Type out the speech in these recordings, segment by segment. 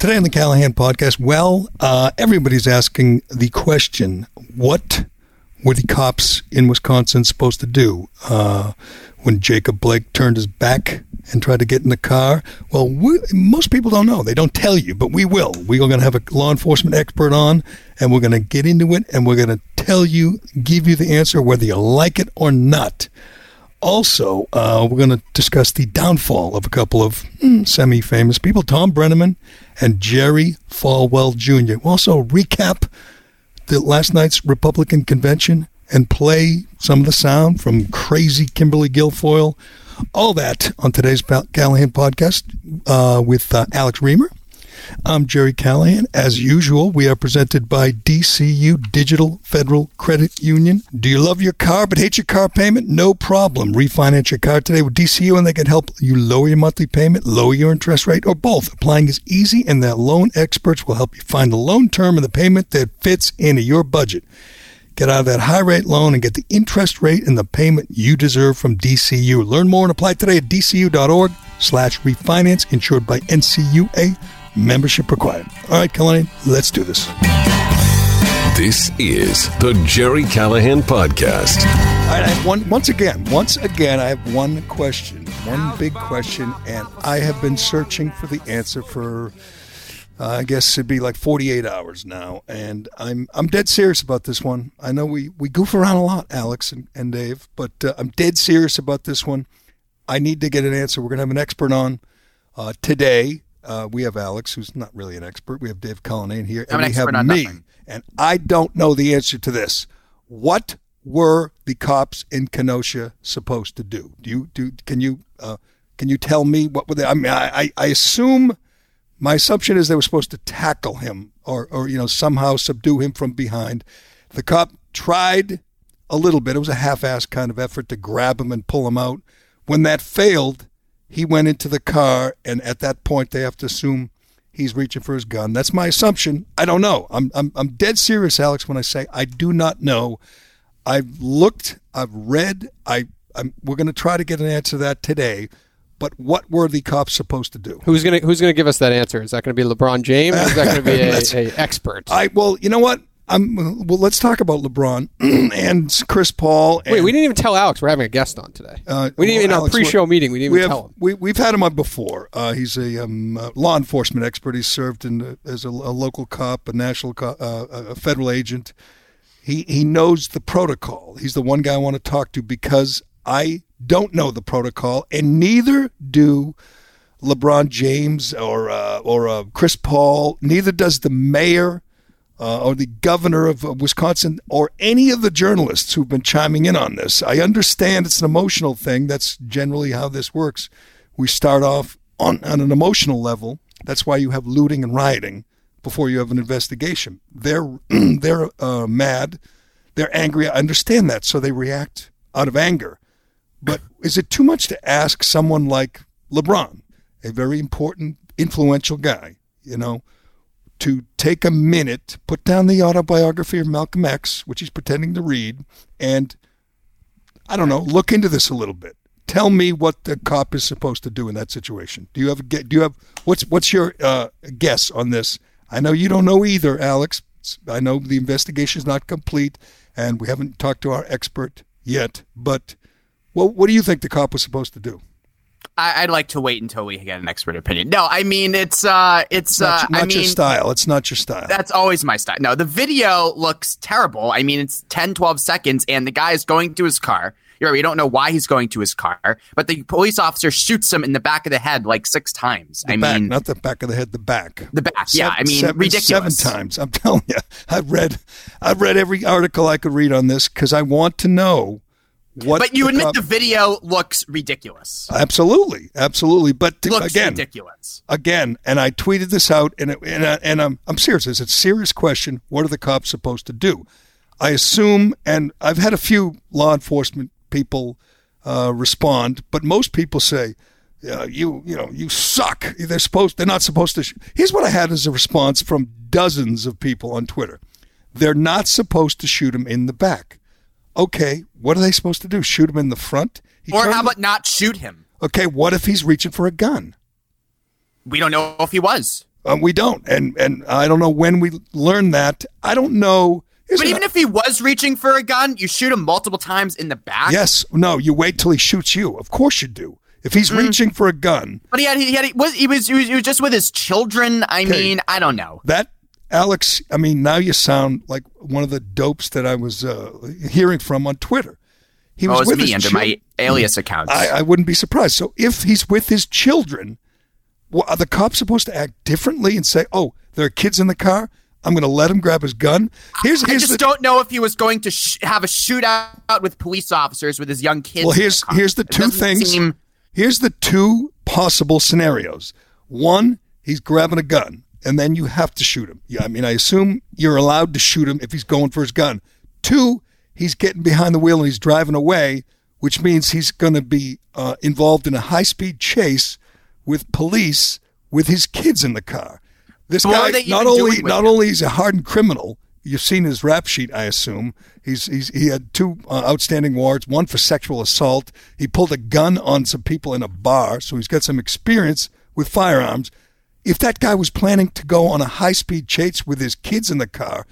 Today on the Callahan podcast, well, uh, everybody's asking the question what were the cops in Wisconsin supposed to do uh, when Jacob Blake turned his back and tried to get in the car? Well, we, most people don't know. They don't tell you, but we will. We're going to have a law enforcement expert on, and we're going to get into it, and we're going to tell you, give you the answer, whether you like it or not. Also, uh, we're going to discuss the downfall of a couple of mm, semi famous people, Tom Brennaman and Jerry Falwell Jr. We'll also recap the last night's Republican convention and play some of the sound from crazy Kimberly Guilfoyle. All that on today's Callahan podcast uh, with uh, Alex Reimer. I'm Gerry Callahan. As usual, we are presented by DCU Digital Federal Credit Union. Do you love your car but hate your car payment? No problem. Refinance your car today with DCU and they can help you lower your monthly payment, lower your interest rate, or both. Applying is easy and their loan experts will help you find the loan term and the payment that fits into your budget. Get out of that high rate loan and get the interest rate and the payment you deserve from DCU. Learn more and apply today at dcu.org slash refinance insured by NCUA Membership required. All right, Callahan, let's do this. This is the Gerry Callahan Podcast. All right, I have one, once again, once again, I have one question, one big question, and I have been searching for the answer for, uh, I guess it'd be like 48 hours now, and I'm I'm dead serious about this one. I know we, we goof around a lot, Alex and, and Dave, but uh, I'm dead serious about this one. I need to get an answer. We're going to have an expert on uh, today uh, we have Alex, who's not really an expert. We have Dave Cullinane here, and we have me. Nothing. And I don't know the answer to this. What were the cops in Kenosha supposed to do? Do you do? Can you uh, can you tell me what were they? I mean, I, I assume my assumption is they were supposed to tackle him or or you know somehow subdue him from behind. The cop tried a little bit. It was a half-assed kind of effort to grab him and pull him out. When that failed, he went into the car, and at that point, they have to assume he's reaching for his gun. That's my assumption. I don't know. I'm, I'm, I'm dead serious, Alex, when I say I do not know. I've looked, I've read, I, I'm, we're going to try to get an answer to that today. But what were the cops supposed to do? Who's gonna Who's gonna give us that answer? Is that going to be LeBron James? Or is that going to be a, a expert? I well, you know what? I'm, well, let's talk about LeBron and Chris Paul. And, Wait, we didn't even tell Alex we're having a guest on today. Uh, we didn't well, in our pre-show meeting. We didn't we even have, tell him. We, we've had him on before. Uh, he's a um, uh, law enforcement expert. He's served in as a, a, local cop, a national, co- uh, a federal agent. He he knows the protocol. He's the one guy I want to talk to because I don't know the protocol, and neither do. LeBron James or uh, or uh, Chris Paul. Neither does the mayor uh, or the governor of Wisconsin or any of the journalists who've been chiming in on this. I understand it's an emotional thing. That's generally how this works. We start off on, on an emotional level. That's why you have looting and rioting before you have an investigation. They're they're uh, mad, they're angry. I understand that, so they react out of anger. But is it too much to ask someone like LeBron, a very important, influential guy, you know? To take a minute, put down the autobiography of Malcolm X, which he's pretending to read, and I don't know, look into this a little bit. Tell me what the cop is supposed to do in that situation. Do you have do you have what's what's your uh, guess on this? I know you don't know either, Alex. I know the investigation is not complete, and we haven't talked to our expert yet. But well, what do you think the cop was supposed to do? I, would like to wait until we get an expert opinion. No, I mean it's uh, it's, not, uh, not I mean, your style. It's not your style. That's always my style. No, the video looks terrible. I mean, it's 10, 12 seconds, and the guy is going to his car. You're right, we don't know why he's going to his car, but the police officer shoots him in the back of the head like six times. The I back, mean, not the back of the head, the back. The back, seven, yeah. I mean, seven, ridiculous. Seven times. I'm telling you, I've read, I've read every article I could read on this because I want to know what but you admit cop- the video looks ridiculous. Absolutely, absolutely. But to, again, ridiculous. Again, and I tweeted this out, and it, and, I, and I'm I'm serious. It's a serious question. What are the cops supposed to do? I assume, and I've had a few law enforcement people uh, respond, but most people say, uh, "You you know you suck." They're supposed they're not supposed to. Sh-. Here's what I had as a response from dozens of people on Twitter: They're not supposed to shoot him in the back okay, what are they supposed to do? Shoot him in the front? He or how about not shoot him? Okay, what if he's reaching for a gun? We don't know if he was. Um, we don't, and and I don't know when we learned that. I don't know. But even if he was reaching for a gun, you shoot him multiple times in the back. yes, no, you wait till he shoots you. Of course you do. If he's Mm. reaching for a gun, But he had he had he was he was he was, he was just with his children. I mean, I don't know. that Alex, I mean, now you sound like one of the dopes that I was uh, hearing from on Twitter. He Oh, was it's with me under chil- my alias account. I, I wouldn't be surprised. So if he's with his children, well, are the cops supposed to act differently and say, "Oh, there are kids in the car. I'm going to let him grab his gun"? Here's I just the, don't know if he was going to sh- have a shootout with police officers with his young kids. Well, here's here's the two things. seem- Here's the two possible scenarios. One, he's grabbing a gun, and then you have to shoot him. Yeah, I mean, I assume you're allowed to shoot him if he's going for his gun. Two, he's getting behind the wheel and he's driving away, which means he's going to be uh, involved in a high speed chase with police with his kids in the car. This What guy not only not him? only is a hardened criminal. You've seen his rap sheet, I assume. He's, he's he had two uh, outstanding warrants, one for sexual assault. He pulled a gun on some people in a bar, so he's got some experience with firearms. If that guy was planning to go on a high speed chase with his kids in the car,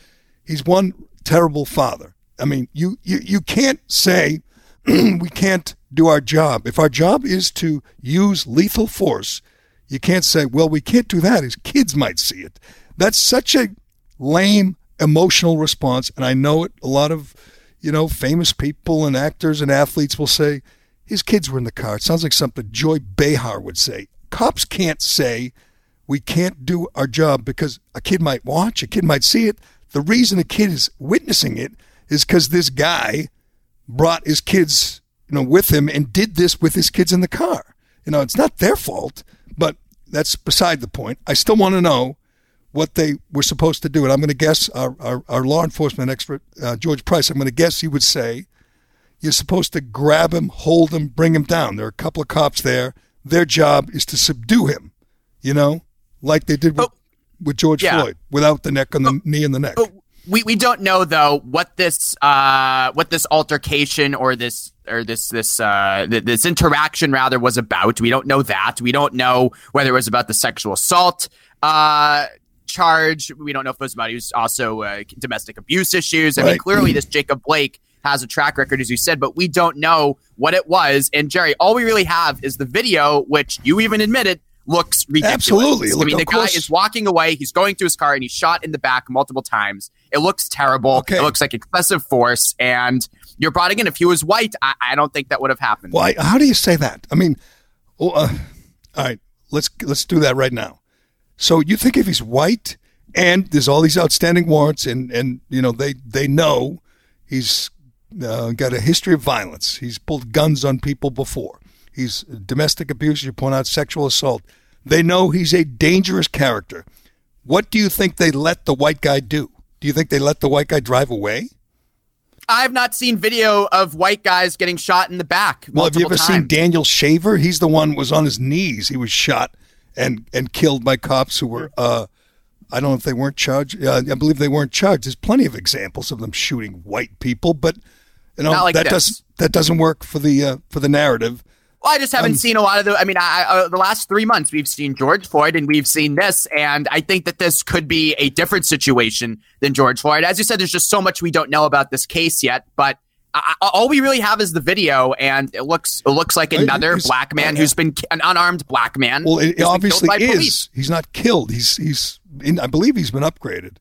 he's one terrible father. I mean, you you, you can't say we can't do our job. If our job is to use lethal force, you can't say, well, we can't do that. His kids might see it. That's such a lame emotional response. And I know it. A lot of, you know, famous people and actors and athletes will say, his kids were in the car. It sounds like something Joy Behar would say. Cops can't say, we can't do our job because a kid might watch, a kid might see it. The reason a kid is witnessing it is because this guy brought his kids, you know, with him and did this with his kids in the car. You know, it's not their fault, but that's beside the point. I still want to know what they were supposed to do. And I'm going to guess our, our, our law enforcement expert, uh, George Price, I'm going to guess he would say you're supposed to grab him, hold him, bring him down. There are a couple of cops there. Their job is to subdue him, you know, like they did with, But- with George Yeah. Floyd, without the neck on the knee and the neck. But we, we don't know though what this uh what this altercation or this or this this uh th- this interaction rather was about. We don't know that. We don't know whether it was about the sexual assault uh charge. We don't know if it was about was also uh, domestic abuse issues. I mean, clearly this Jacob Blake has a track record, as you said, but we don't know what it was. And Gerry, all we really have is the video, which you even admitted looks ridiculous. Absolutely. I mean, the of guy is walking away. He's going to his car and he's shot in the back multiple times. It looks terrible. Okay. It looks like excessive force. And you're brought again. If he was white, I, I don't think that would have happened. Why? How do you say that? I mean, oh, uh, all right, let's let's do that right now. So you think if he's white and there's all these outstanding warrants and and you know they they know he's uh, got a history of violence. He's pulled guns on people before. He's domestic abuse. You point out sexual assault. They know he's a dangerous character. What do you think they let the white guy do? Do you think they let the white guy drive away? I've not seen video of white guys getting shot in the back. Well, have you ever seen. Daniel Shaver? He's the one who was on his knees. He was shot and and killed by cops who were. Uh, I don't know if they weren't charged. Uh, I believe they weren't charged. There's plenty of examples of them shooting white people, but you know like that this. doesn't that doesn't work for the uh, for the narrative. Well, I just haven't Um, seen a lot of the. I mean, I, uh, the last three months we've seen George Floyd and we've seen this, and I think that this could be a different situation than George Floyd. As you said, there's just so much we don't know about this case yet, but. I, all we really have is the video, and it looks it looks like another black man uh, who's been an unarmed black man. Well, who's it obviously is. police. He's not killed. He's he's. In, I believe he's been upgraded.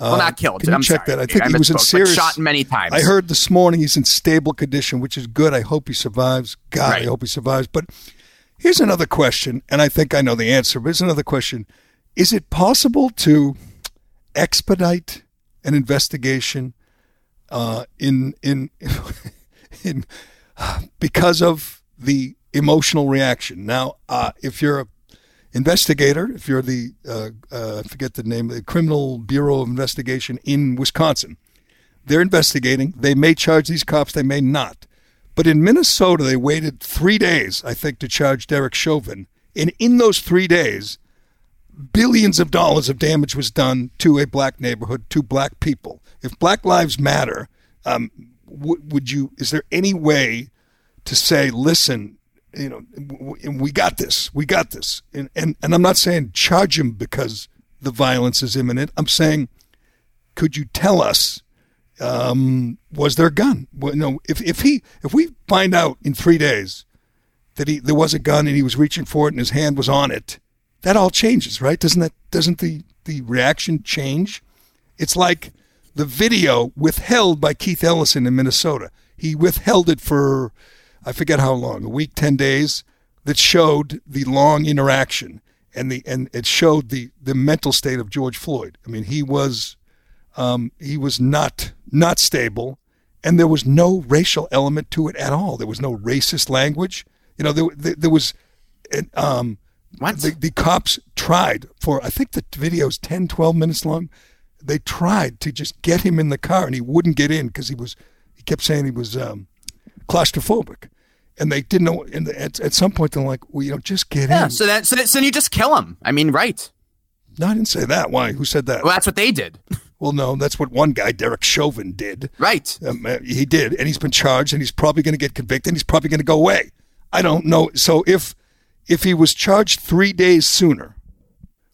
Well, not killed. Can I'm check sorry. that? I think he was in serious. shot many times. I heard this morning he's in stable condition, which is good. I hope he survives. God, Right. I hope he survives. But here's another question, and I think I know the answer. But here's another question: Is it possible to expedite an investigation uh, in in in because of the emotional reaction? Now, uh, if you're a investigator, if you're the uh, uh, I forget the name, the Criminal Bureau of Investigation in Wisconsin, they're investigating. They may charge these cops, they may not. But in Minnesota, they waited three days, I think, to charge Derek Chauvin. And in those three days, billions of dollars of damage was done to a black neighborhood, to black people. If Black Lives Matter, um, would you? Is there any way to say, listen, you know, we got this, we got this, and and and I'm not saying charge him because the violence is imminent. I'm saying, could you tell us? Um, was there a gun? Well, no, if if he if we find out in three days that he there was a gun and he was reaching for it and his hand was on it, that all changes, right? Doesn't that doesn't the the reaction change? It's like the video withheld by Keith Ellison in Minnesota. He withheld it for I forget how long, a week, ten days, that showed the long interaction and the and it showed the the mental state of George Floyd. I mean, he was um, he was not not stable, and there was no racial element to it at all. There was no racist language. You know, there there, there was. Um? The, the cops tried for I think the video's 10, 12 minutes long. They tried to just get him in the car, and he wouldn't get in because he was. He kept saying he was um, claustrophobic and they didn't know. And at, at some point, they're like, "Well, you know, just get yeah, in." So that so, that, so you just kill him. I mean, right? No, I didn't say that. Why? Who said that? Well, that's what they did. Well, no, that's what one guy, Derek Chauvin, did. Right. Um, uh, he did, and he's been charged, and he's probably going to get convicted, and he's probably going to go away. I don't know. So if if he was charged three days sooner,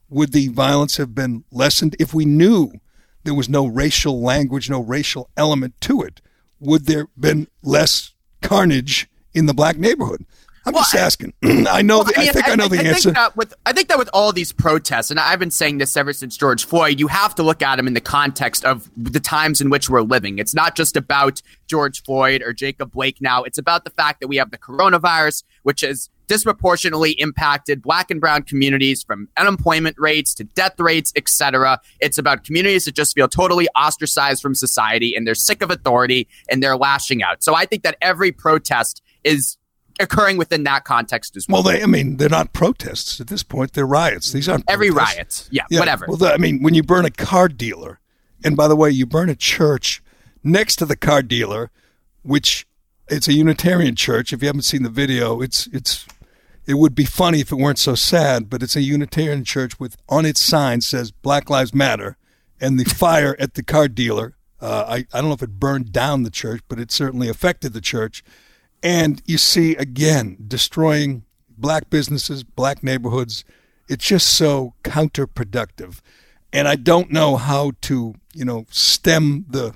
would the violence have been lessened? If we knew there was no racial language, no racial element to it, would there been less carnage in the black neighborhood? I'm well, just asking. I, I know. Well, the, I, mean, I, think I, I know the answer. Think with, I think that with all these protests, and I've been saying this ever since George Floyd, you have to look at them in the context of the times in which we're living. It's not just about George Floyd or Jacob Blake now. It's about the fact that we have the coronavirus, which has disproportionately impacted black and brown communities from unemployment rates to death rates, etc. It's about communities that just feel totally ostracized from society and they're sick of authority and they're lashing out. So I think that every protest is occurring within that context as well. Well, they, I mean, they're not protests at this point; they're riots. These aren't every protests. riot. Yeah, yeah, whatever. Well, the, I mean, when you burn a car dealer, and by the way, you burn a church next to the car dealer, which it's a Unitarian church. If you haven't seen the video, it's it's it would be funny if it weren't so sad, but it's a Unitarian church with on its sign says Black Lives Matter, and the fire at the car dealer. Uh, I, I don't know if it burned down the church, but it certainly affected the church. And you see, again, destroying black businesses, black neighborhoods. It's just so counterproductive. And I don't know how to, you know, stem the,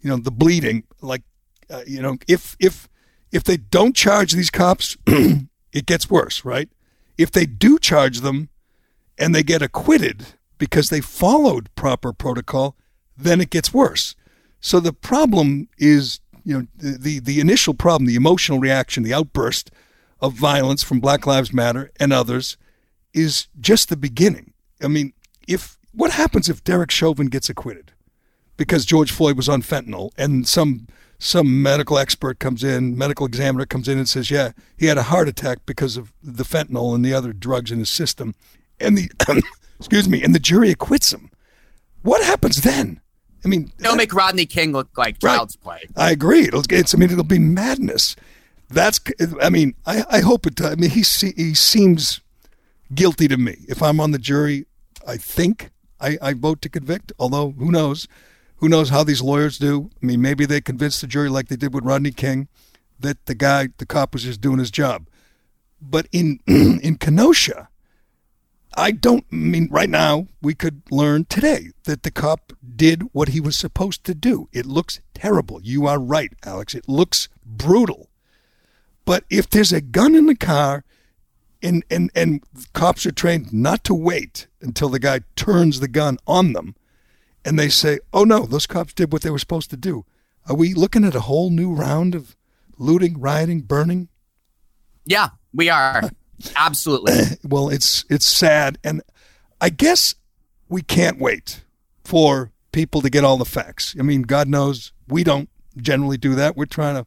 you know, the bleeding. Like, uh, you know, if, if, if they don't charge these cops, it gets worse, right? If they do charge them and they get acquitted because they followed proper protocol, then it gets worse. So the problem is you know, the, the initial problem, the emotional reaction, the outburst of violence from Black Lives Matter and others is just the beginning. I mean, if what happens if Derek Chauvin gets acquitted because George Floyd was on fentanyl and some some medical expert comes in, medical examiner comes in and says, "Yeah, he had a heart attack because of the fentanyl and the other drugs in his system," and the excuse me, and the jury acquits him. What happens then? I mean, they'll make Rodney King look like child's right. play. I agree. It'll, it's. I mean, it'll be madness. That's. I mean, I, I hope it. I mean, he he seems guilty to me. If I'm on the jury, I think I, I vote to convict. Although who knows? Who knows how these lawyers do? I mean, maybe they convince the jury like they did with Rodney King that the guy, the cop, was just doing his job. But in in Kenosha, I don't I mean right now we could learn today that the cop did what he was supposed to do. It looks terrible. You are right, Alex. It looks brutal. But if there's a gun in the car and and and cops are trained not to wait until the guy turns the gun on them and they say, "Oh no, those cops did what they were supposed to do." Are we looking at a whole new round of looting, rioting, burning? Yeah, we are. Absolutely. well, it's it's sad, and I guess we can't wait for people to get all the facts. I mean, God knows we don't generally do that. We're trying to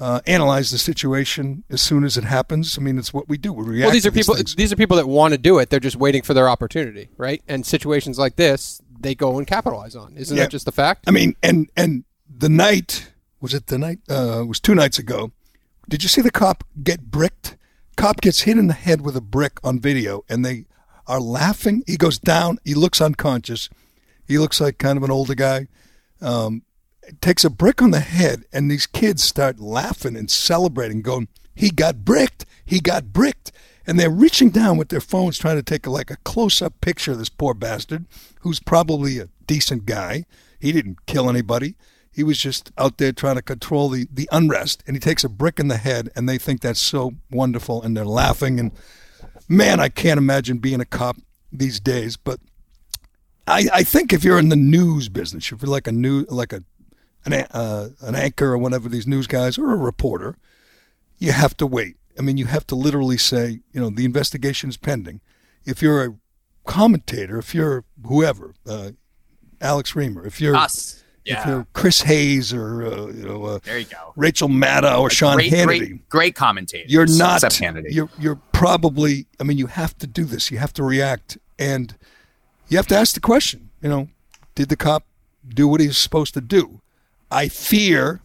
uh, analyze the situation as soon as it happens. I mean, it's what we do. We react. Well, these are these people. Things. These are people that want to do it. They're just waiting for their opportunity, right? And situations like this, they go and capitalize on. Isn't yeah. that just the fact? I mean, and and the night was it the night? Uh, it was two nights ago. Did you see the cop get bricked? Cop gets hit in the head with a brick on video, and they are laughing. He goes down. He looks unconscious. He looks like kind of an older guy. Um, takes a brick on the head, and these kids start laughing and celebrating, going, he got bricked. He got bricked. And they're reaching down with their phones trying to take a, like a close up picture of this poor bastard who's probably a decent guy. He didn't kill anybody. He was just out there trying to control the, the unrest. And he takes a brick in the head, and they think that's so wonderful. And they're laughing. And man, I can't imagine being a cop these days. But I, I think if you're in the news business, if you're like a new like a an, uh, an anchor or whatever these news guys or a reporter, you have to wait. I mean, you have to literally say, you know, the investigation is pending. If you're a commentator, if you're whoever, uh, Alex Reimer, if you're Us. if you're Chris Hayes or uh, you know uh, There you go. Rachel Maddow or Sean great, Hannity, great, great commentators. you're not. except Hannity. You're you're probably. I mean, you have to do this. You have to react, and you have to ask the question. You know, did the cop do what he was supposed to do? I fear,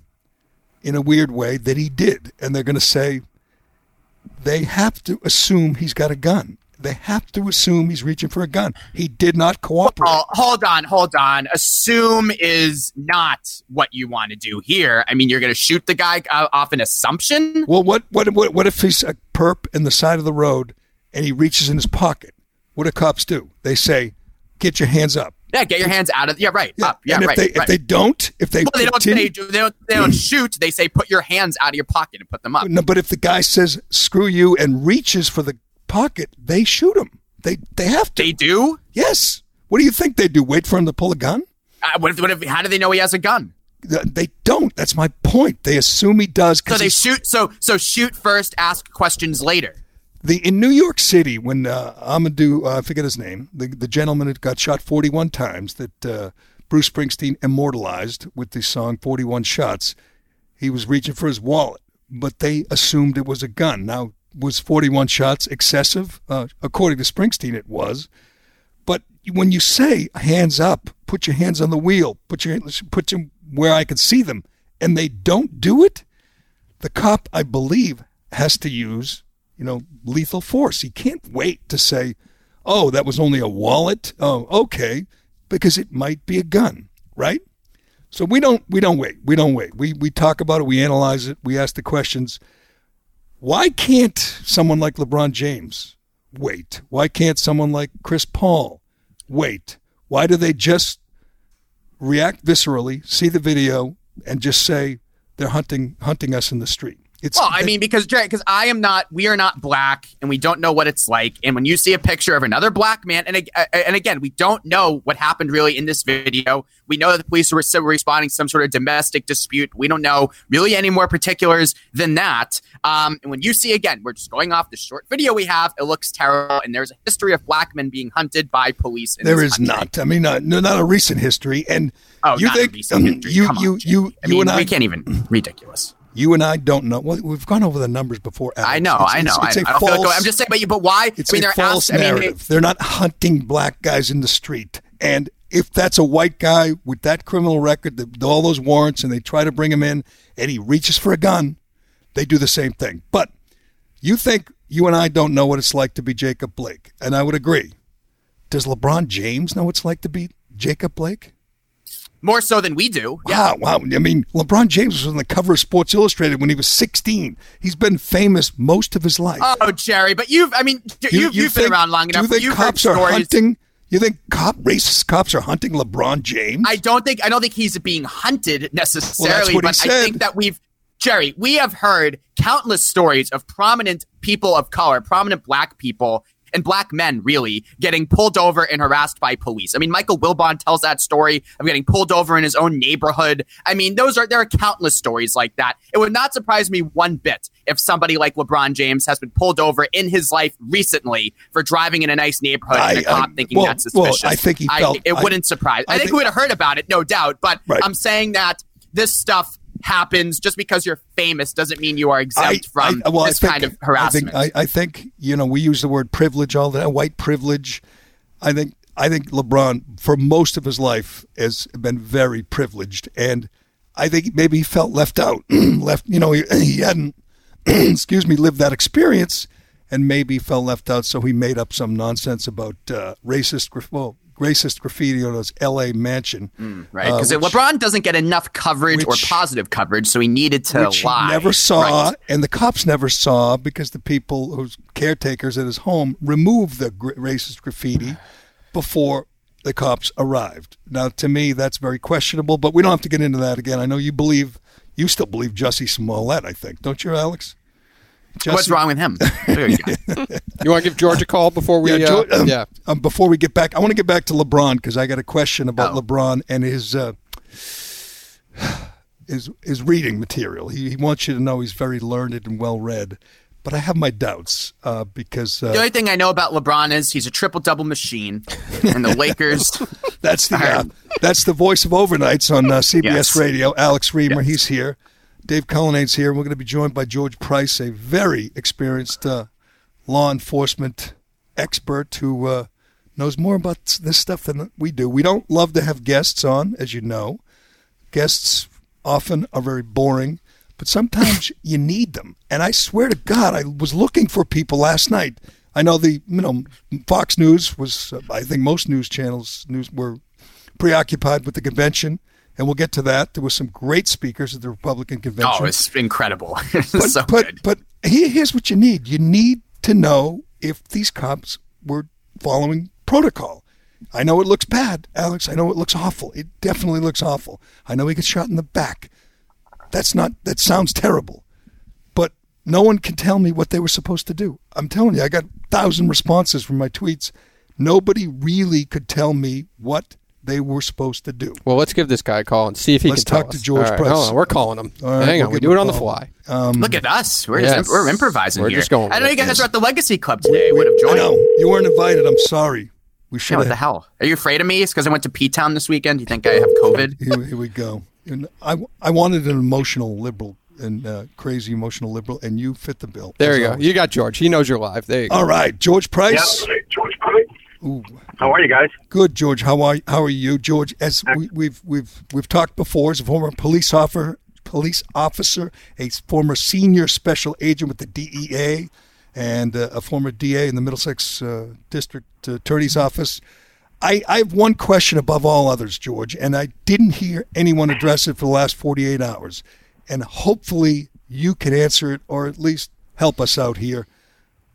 in a weird way, that he did, and they're going to say they have to assume he's got a gun. They have to assume he's reaching for a gun. He did not cooperate. Oh, hold on, hold on. Assume is not what you want to do here. I mean, you're going to shoot the guy uh, off an assumption. Well, what, what what what if he's a perp in the side of the road and he reaches in his pocket? What do cops do? They say, "Get your hands up." Yeah, get your hands out of. Yeah, right. Up. Yeah, and if right. they right. if they don't, if they Well, they don't continue- say they don't they don't shoot. They say put your hands out of your pocket and put them up. no, but if the guy says "screw you" and reaches for the pocket, they shoot him. They they have to. They do. yes. What do you think they do? Wait for him to pull a gun? Uh, what if, what if? How do they know he has a gun? They don't. That's my point. They assume he does. So they shoot. So so shoot first. Ask questions later. The in New York City when uh, Amadou, uh, I forget his name, the the gentleman that got shot 41 times that uh, Bruce Springsteen immortalized with the song 41 Shots. He was reaching for his wallet, but they assumed it was a gun. Now, was 41 shots excessive? Uh, according to Springsteen, it was. But when you say hands up, put your hands on the wheel, put your put them where I can see them, and they don't do it, the cop, I believe, has to use, you know, lethal force. He can't wait to say, "Oh, that was only a wallet." Oh, okay, because it might be a gun, right? So we don't we don't wait. We don't wait. We we talk about it, we analyze it, we ask the questions. Why can't someone like LeBron James wait? Why can't someone like Chris Paul wait? Why do they just react viscerally, see the video, and just say they're hunting hunting us in the street? It's Well, I mean, because Gerry, because I am not, we are not black, and we don't know what it's like. And when you see a picture of another black man, and uh, and again, we don't know what happened really in this video. We know that the police were still responding to some sort of domestic dispute. We don't know really any more particulars than that. Um, and when you see again, we're just going off the short video we have. It looks terrible, and there's a history of black men being hunted by police. In There is country. not. I mean, uh, no, not a recent history. And Oh, you not think history. you you Jay. you I you mean, and I we can't even ridiculous. You and I don't know. Well, we've gone over the numbers before. Alex. I know, It's- I know. It's, it's I, a feel like false, I'm just saying, but you, but why? It's I mean, a they're false asked- I mean, they- narrative. They're not hunting black guys in the street. And if that's a white guy with that criminal record, the, all those warrants, and they try to bring him in, and he reaches for a gun, they do the same thing. But you think you and I don't know what it's like to be Jacob Blake, and I would agree. Does LeBron James know what it's like to be Jacob Blake? More so than we do. Yeah. Wow. I mean, LeBron James was on the cover of Sports Illustrated when he was 16. He's been famous most of his life. Oh, Gerry, but you've, I mean, you, have you've been around long Do enough. you think cops are stories. hunting? You think cop racist cops are hunting LeBron James? I don't think, I don't think he's being hunted necessarily, what he but I think that we've, Gerry, we have heard countless stories of prominent people of color, prominent black people. And black men really getting pulled over and harassed by police. I mean, Michael Wilbon tells that story of getting pulled over in his own neighborhood. I mean, those are there are countless stories like that. It would not surprise me one bit if somebody like LeBron James has been pulled over in his life recently for driving in a nice neighborhood and I- a cop I- thinking well- that's well, suspicious. I think he felt- it I- wouldn't surprise. I, I think, think- we would have heard about it, no doubt. But Right. I'm saying that this stuff happens just because you're famous doesn't mean you are exempt from well, this think- kind of harassment. I think, I, I think you know we use the word privilege all the time, white privilege. I think I think LeBron for most of his life has been very privileged, and I think maybe he felt left out, left. You know, he, he hadn't, excuse me, lived that experience, and maybe felt left out, so he made up some nonsense about uh, racist. Well, racist graffiti on his L.A. mansion. Right, uh, because which- LeBron doesn't get enough coverage or positive coverage, so he needed to which lie. he never saw, Right. and the cops never saw because the people who's caretakers at his home removed the gra- racist graffiti before the cops arrived. Now, to me, that's very questionable, but we don't have to get into that again. I know you believe, you still believe Jussie Smollett, I think, don't you, Alex? What's wrong with him? You. You want to give George a call before we? Yeah, uh, um, yeah. um, before we get back, I want to get back to LeBron because I got a question about Oh. LeBron and his uh, his his reading material. He, he wants you to know he's very learned and well read, but I have my doubts uh, because The uh, only thing I know about LeBron is he's a triple double machine, and the Lakers. that's the uh, that's the voice of overnights on uh, CBS Yes. Radio. Alex Reimer, he's here. Dave Cullinane's here. And we're going to be joined by George Price, a very experienced uh, law enforcement expert who uh, knows more about this stuff than we do. We don't love to have guests on, as you know. Guests often are very boring, but sometimes you need them. And I swear to God, I was looking for people last night. I know the you know Fox News was. Uh, I think most news channels news were preoccupied with the convention, and we'll get to that. There were some great speakers at the Republican convention Oh, it's incredible. It's but, so but, good. But here's what you need. You need to know if these cops were following protocol. I know it looks bad, Alex. I know it looks awful. It definitely looks awful. I know he gets shot in the back. That's not. That sounds terrible. But no one can tell me what they were supposed to do. I'm telling you, I got a thousand responses from my tweets. Nobody really could tell me what they were supposed to do. Well, let's give this guy a call and see if he Let's can tell talk to us. George All right, Price. Hold on, we're calling him. All right, Hang we'll on, we give do it on the call. fly. Look at us. We're Yes. just, we're improvising We're here. just going I know you it. guys are at the Legacy Club today. Would have I joined. know you weren't invited. I'm sorry. We should Yeah, what the hell? Are you afraid of me? It's because I went to P Town this weekend. You think I have COVID? here, here we go. And I, I wanted an emotional liberal and uh, crazy emotional liberal, and you fit the bill. There as you go. always. You got George. He knows you're live. There you go. All right, George Price. Yeah, George Price. Ooh, How are you guys? good, George. How are how are you, George? As we, we've we've we've talked before, as a former police officer, police officer, a former senior special agent with the DEA, and uh, a former DA in the Middlesex uh, District Attorney's Office. I, I have one question above all others, George, and I didn't hear anyone address it for the last 48 hours. And hopefully you can answer it or at least help us out here.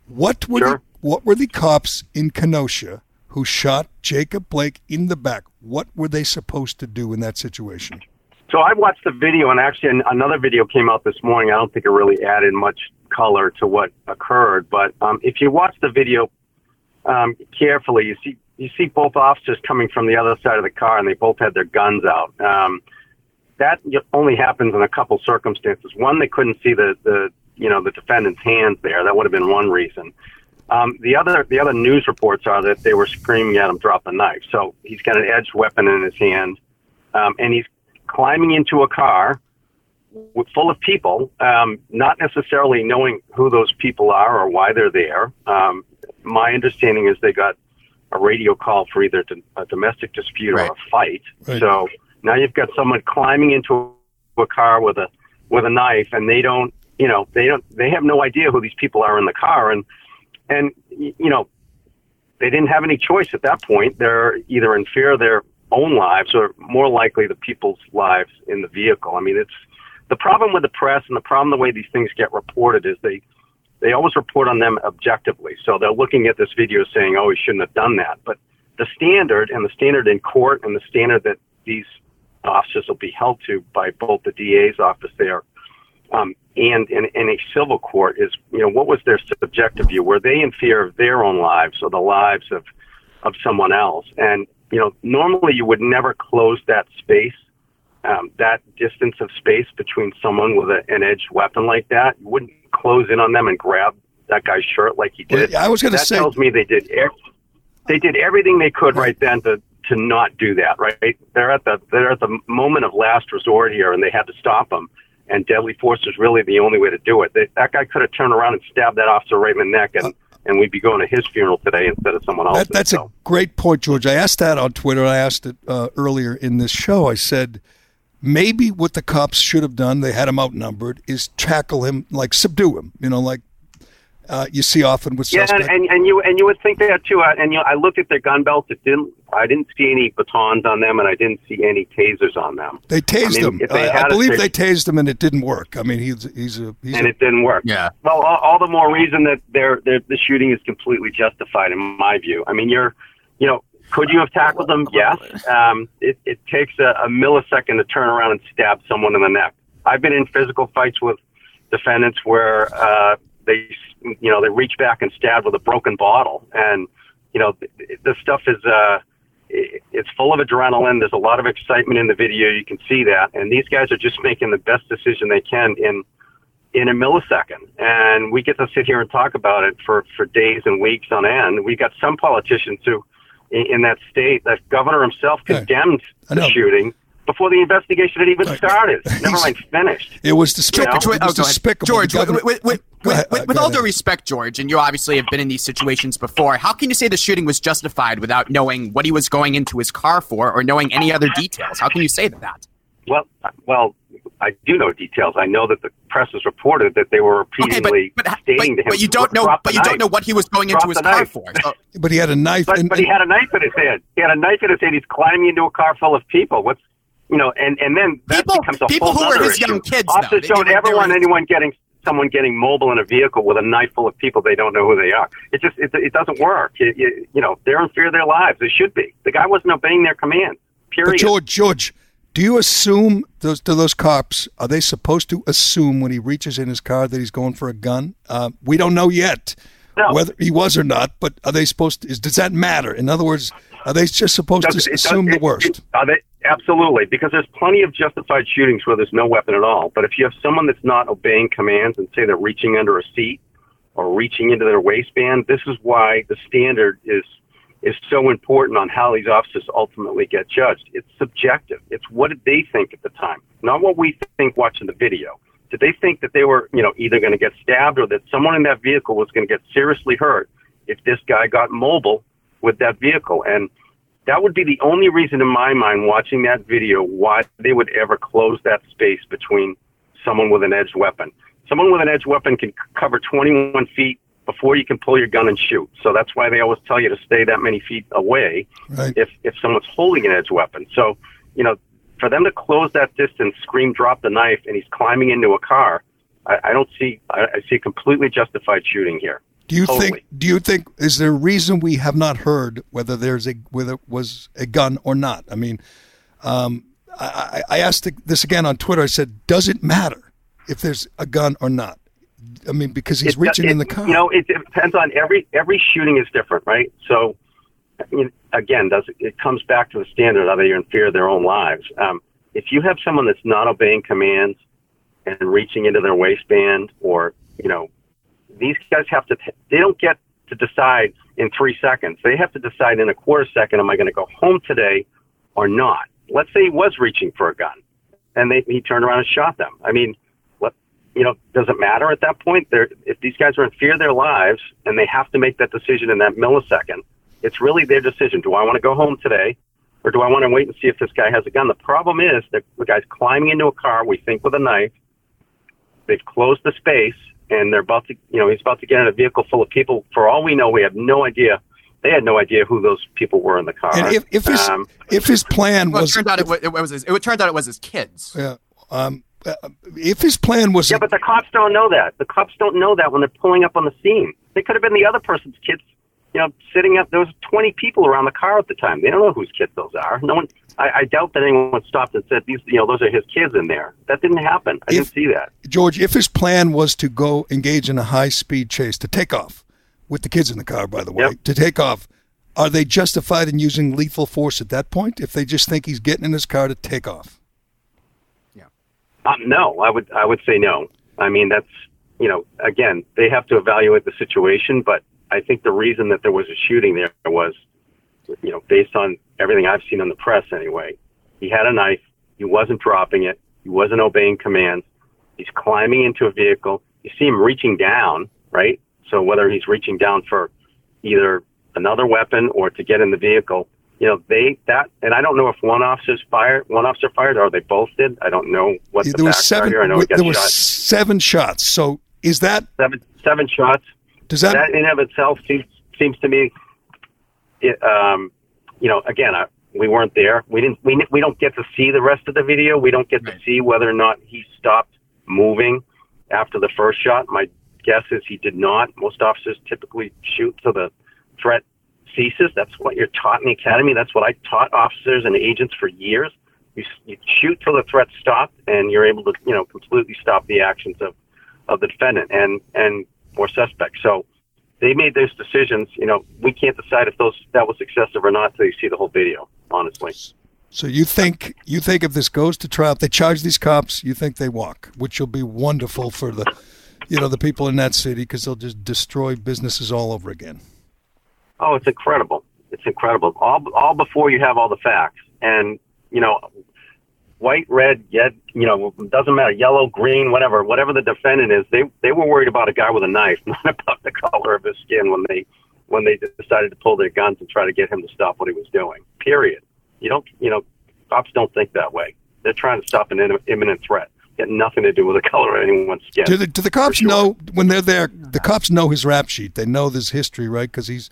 What were, Sure. the, what were the cops in Kenosha who shot Jacob Blake in the back? What were they supposed to do in that situation? So I watched the video, and actually another video came out this morning. I don't think it really added much color to what occurred, but um, if you watch the video um, carefully, you see you see both officers coming from the other side of the car, and they both had their guns out. Um, that only happens in a couple circumstances. One, they couldn't see the the you know the defendant's hands there. That would have been one reason. Um, the other the other news reports are that they were screaming at him, "Drop the knife!" So he's got an edged weapon in his hand, um, and he's climbing into a car w- full of people, um, not necessarily knowing who those people are or why they're there. Um, my understanding is they got a radio call for either a domestic dispute Right. or a fight. Right. So now you've got someone climbing into a car with a with a knife, and they don't, you know, they don't, they have no idea who these people are in the car, and and you know, they didn't have any choice at that point. They're either in fear of their own lives or more likely the people's lives in the vehicle. I mean, it's the problem with the press and the problem the way these things get reported is they they always report on them objectively. So they're looking at this video saying, "Oh, he shouldn't have done that." But the standard and the standard in court and the standard that these officers will be held to by both the DA's office there um, and in, in a civil court is, you know, what was their subjective view? Were they in fear of their own lives or the lives of, of someone else? And, you know, normally you would never close that space, um, that distance of space between someone with a, an edged weapon like that. You wouldn't close in on them and grab that guy's shirt like he did. Well, I was gonna say. that tells me they did ev- they did everything they could right then to to not do that. Right, they're at the they're at the moment of last resort here, and they had to stop him. And deadly force is really the only way to do it. They, that guy could have turned around and stabbed that officer right in the neck, and and we'd be going to his funeral today instead of someone else. That, that's a great point, George. I asked that on Twitter. I asked it uh, earlier in this show. I said maybe what the cops should have done, they had him outnumbered, is tackle him, like subdue him. You know, like uh, you see often with Yeah, suspects. and, and, and you and you would think that too. Uh, and you know, I looked at their gun belts. It didn't. I didn't see any batons on them, and I didn't see any tasers on them. they tased I mean, him. if they I, I believe they tased them, and it didn't work. I mean, he's he's a he's and a, it didn't work. Yeah. Well, all, all the more reason that their their the shooting is completely justified in my view. I mean, you're, you know, could you have tackled them? Yes. Um, it it takes a, a millisecond to turn around and stab someone in the neck. I've been in physical fights with defendants where uh, they, you know, they reach back and stab with a broken bottle, and you know, th- this stuff is. Uh, it's full of adrenaline. There's a lot of excitement in the video. You can see that, and these guys are just making the best decision they can in in a millisecond. And we get to sit here and talk about it for, for days and weeks on end. We got some politicians who, in, in that state, that governor himself condemned the shooting before the investigation had even started. Never He's- mind finished. it was despicable. You know? It was oh, despicable. George, The with, with, with, ahead, with, uh, with all due respect, George, and you obviously have been in these situations before, how can you say the shooting was justified without knowing what he was going into his car for or knowing any other details? How can you say that? Well, well, I do know details. I know that the press has reported that they were Okay, but, repeatedly but, but, stating to him, but you don't know, but you don't know what he was going Drop into his car knife. for. So, but he had a knife. But, and, but he had a knife in his hand. He had a knife in his hand. He's climbing into a car full of people. What's you know, and and then that People- becomes a people whole who were other his issue. young kids, though. Officers They- don't ever want were- anyone getting someone getting mobile in a vehicle with a knife full of people they don't know who they are. It just it, it doesn't work. It, you, you know, they're in fear of their lives. They should be. The guy wasn't obeying their command. Period. But George, George, do you assume those to those cops? Are they supposed to assume when he reaches in his car that he's going for a gun? Uh, we don't know yet No. whether he was or not. But are they supposed to? Is, does that matter? In other words, are they just supposed Does- to it does- assume the it- worst? it- are they, absolutely, because there's plenty of justified shootings where there's no weapon at all. But if you have someone that's not obeying commands and say they're reaching under a seat or reaching into their waistband, this is why the standard is is so important on how these officers ultimately get judged. It's subjective. It's what did they think at the time, not what we think watching the video. Did they think that they were, you know, either going to get stabbed or that someone in that vehicle was going to get seriously hurt if this guy got mobile with that vehicle? And that would be the only reason in my mind watching that video why they would ever close that space between someone with an edged weapon. Someone with an edged weapon can cover 21 feet before you can pull your gun and shoot. So that's why they always tell you to stay that many feet away Right. if if someone's holding an edged weapon. So, you know, for them to close that distance, scream, drop the knife, and he's climbing into a car, I, I don't see. I, I see completely justified shooting here. Do you Totally. think? Do you think? Is there a reason we have not heard whether there's a whether it was a gun or not? I mean, um, I, I asked this again on Twitter. I said, "Does it matter if there's a gun or not?" I mean, because he's It- reaching it- in the car. You know, it, depends on every every shooting is different, right? So, I mean, again, does it, it comes back to the standard of they're in fear of their own lives. Um, if you have someone that's not obeying commands and reaching into their waistband, or you know, these guys have to. They don't get to decide in three seconds. They have to decide in a quarter second: Am I going to go home today or not? Let's say he was reaching for a gun, and they, he turned around and shot them. I mean, what you know, does it matter at that point? They're, if these guys are in fear of their lives and they have to make that decision in that millisecond, it's really their decision. Do I want to go home today, or do I want to wait and see if this guy has a gun? The problem is that the guy's climbing into a car. We think with a knife. They've closed the space, and they're about to, you know, he's about to get in a vehicle full of people. For all we know, we have no idea. They had no idea who those people were in the car. and if, if his Um, if his plan well, it was, turned out it, it was his, it turned out it was his kids. yeah, um, uh, if his plan was, Yeah, but the cops don't know that. The cops don't know that when they're pulling up on the scene. They could have been the other person's kids, you know, sitting up. There was 20 people around the car at the time. They don't know whose kids those are. No one. I, I doubt that anyone stopped and said these. You know, those are his kids in there. That didn't happen. I If- didn't see that. George, if his plan was to go engage in a high speed chase to take off with the kids in the car, by the way, Yep. to take off, are they justified in using lethal force at that point? If they just think he's getting in his car to take off, Um, no, I would. I would say no. I mean, that's you know, again, they have to evaluate the situation. But I think the reason that there was a shooting there was, you know, based on everything I've seen in the press anyway. He had a knife. He wasn't dropping it. He wasn't obeying commands. He's climbing into a vehicle. You see him reaching down, right? So whether he's reaching down for either another weapon or to get in the vehicle, you know, they that, and I don't know if one officer's fired, one officer fired, or they both did. I don't know what the there was seven. are here. I know There were seven shots. So is that seven seven shots. Does that, that in of itself seems seems to me, it, um, you know, again, I, we weren't there. We didn't. We we don't get to see the rest of the video. We don't get Right. to see whether or not he stopped moving after the first shot. My guess is he did not. Most officers typically shoot till the threat ceases. That's what you're taught in the academy. That's what I taught officers and agents for years. You, you shoot till the threat stopped, and you're able to, you know, completely stop the actions of, of the defendant and and or suspects. So they made those decisions. You know, we can't decide if those that was excessive or not until you see the whole video. Honestly, so you think you think if this goes to trial, if they charge these cops, you think they walk, which will be wonderful for the, you know, the people in that city because they'll just destroy businesses all over again. oh, it's incredible. It's incredible. All all before you have all the facts, and you know, white, red, yet you know, doesn't matter, yellow, green, whatever, whatever the defendant is. They they were worried about a guy with a knife, not about the color of his skin when they when they decided to pull their guns and try to get him to stop what he was doing. Period. You don't, you know, cops don't think that way. They're trying to stop an im- imminent threat. Got nothing to do with the color of anyone's skin. Do the do the cops sure. know when they're there? The cops know his rap sheet. They know this history, right? Because he's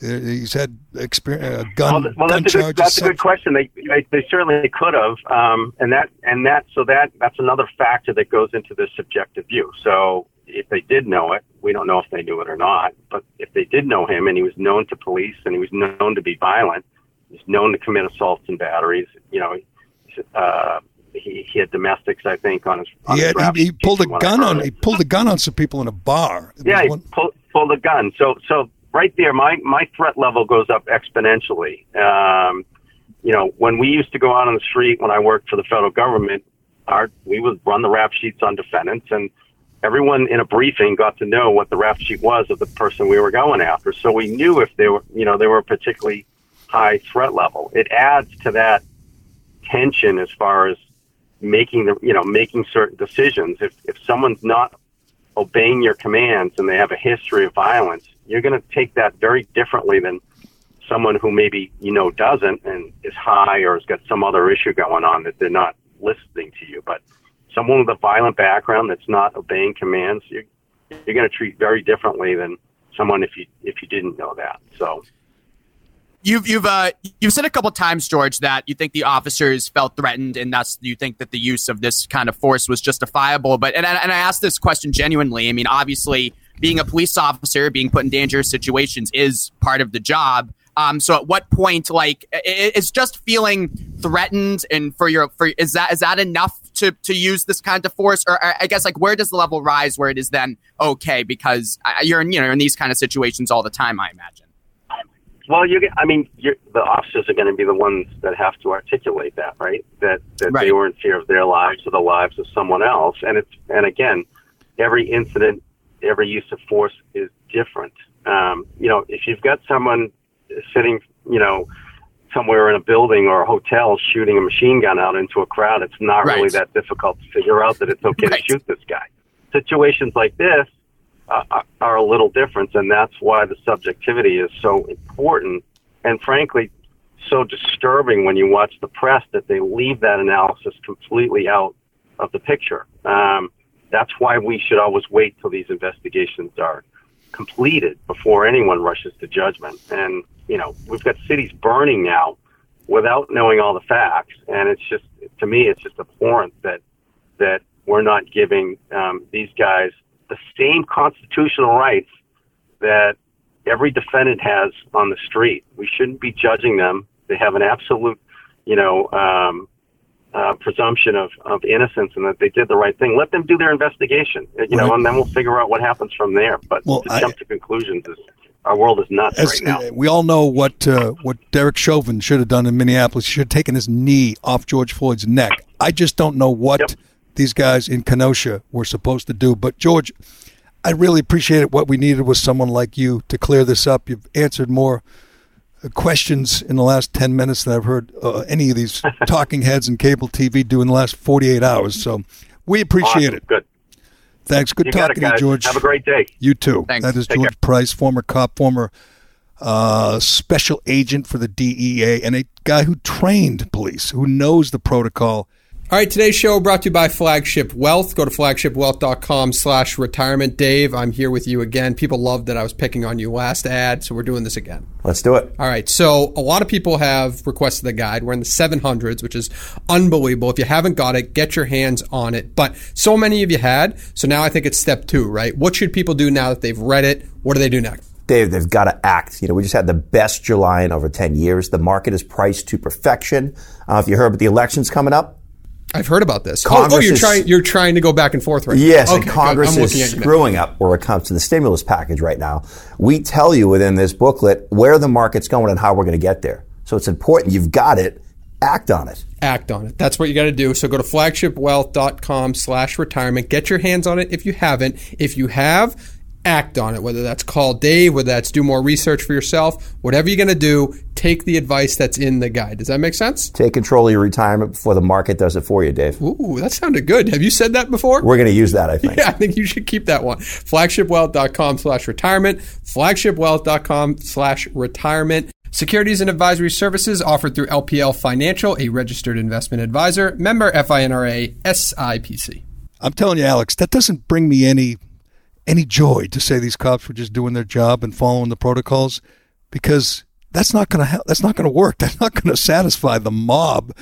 he's had experience, uh, gun Well, well, gun that's a good, that's a good question. They they, they certainly could have, um, and that and that so that that's another factor that goes into this subjective view. So if they did know it, we don't know if they knew it or not. But if they did know him, and he was known to police, and he was known to be violent, he's known to commit assaults and batteries. You know, uh, he he had domestics, I think, on his. On He, his had, he, he pulled a gun on he pulled a gun on some people in a bar. It Yeah, he one- pull, pulled a gun. So, so right there, my my threat level goes up exponentially. Um, you know, when we used to go out on the street when I worked for the federal government, our we would run the rap sheets on defendants, and everyone in a briefing got to know what the rap sheet was of the person we were going after. So we knew if they were, you know, they were a particularly high threat level. It adds to that tension as far as making the, you know, making certain decisions. If if someone's not obeying your commands and they have a history of violence, you're going to take that very differently than someone who maybe you know doesn't and is high or has got some other issue going on that they're not listening to you. But someone with a violent background that's not obeying commands, you're, you're going to treat very differently than someone if you if you didn't know that. So You've you've uh you've said a couple times, George, that you think the officers felt threatened, and thus you think that the use of this kind of force was justifiable. But and I, and I asked this question genuinely. I mean, obviously, being a police officer, being put in dangerous situations is part of the job. Um, so at what point, like, is just feeling threatened, and for your for is that is that enough to to use this kind of force, or I I guess like where does the level rise where it is then okay because you're in you know in these kind of situations all the time, I imagine. Well, you I mean, you're, the officers are going to be the ones that have to articulate that, right? That that Right. they were in fear of their lives or the lives of someone else. And it's and again, every incident, every use of force is different. Um, you know, if you've got someone sitting, you know, somewhere in a building or a hotel shooting a machine gun out into a crowd, it's not really that difficult to figure out that it's okay Right. to shoot this guy. Situations like this, uh, are- are a little different, and that's why the subjectivity is so important. And frankly, so disturbing when you watch the press that they leave that analysis completely out of the picture. Um, that's why we should always wait till these investigations are completed before anyone rushes to judgment. And you know, we've got cities burning now without knowing all the facts, and it's just to me, it's just abhorrent that that we're not giving um, these guys the same constitutional rights that every defendant has on the street. We shouldn't be judging them. They have an absolute, you know, um, uh, presumption of, of innocence and that they did the right thing. Let them do their investigation, you know, and then we'll figure out what happens from there. But Well, to I- jump to conclusions is our world is nuts As, right now. we all know what uh, what Derek Chauvin should have done in Minneapolis. He should have taken his knee off George Floyd's neck. I just don't know what Yep. these guys in Kenosha were supposed to do. But George, I really appreciate it. What we needed was someone like you to clear this up. You've answered more questions in the last 10 minutes that I've heard uh, any of these talking heads and cable TV do in the last 48 hours. So we appreciate Awesome. it. Good. Thanks. Good You talking it, to you, George. Have a great day. You too. Thanks. That is Take George Price, former cop, former uh, special agent for the DEA, and a guy who trained police, who knows the protocol All right, today's show brought to you by Flagship Wealth. Go to flagshipwealth.com slash retirement. Dave, I'm here with you again. People loved that I was picking on you last ad, so we're doing this again. Let's do it. All right, so a lot of people have requested the guide. We're in the 700s, which is unbelievable. If you haven't got it, get your hands on it. But so many of you had, so now I think it's step two, right? What should people do now that they've read it? What do they do next? Dave, they've got to act. You know, we just had the best July in over 10 years. The market is priced to perfection. Uh, if you heard about the elections coming up, I've heard about this. Congress oh, oh, you're is- trying you're trying to go back and forth right Yes, now. and Okay. Congress is looking at you now. screwing up where it comes to the stimulus package right now. We tell you within this booklet where the market's going and how we're going to get there. So it's important. You've got it. Act on it. act on it. That's what you got to do. So go to flagshipwealth.com slash retirement. Get your hands on it if you haven't. If you have, act on it. Whether that's call Dave, whether that's do more research for yourself, whatever you're going to do, take the advice that's in the guide. Does that make sense? Take control of your retirement before the market does it for you, Dave. Ooh, that sounded good. Have you said that before? We're going to use that, I think. Yeah, I think you should keep that one. Flagshipwealth.com slash retirement. Flagshipwealth.com slash retirement. Securities and advisory services offered through LPL Financial, a registered investment advisor, member FINRA, SIPC. I'm telling you, Alex, that doesn't bring me any any joy to say these cops were just doing their job and following the protocols, because that's not going to. That's not going to work. That's not going to satisfy the mob.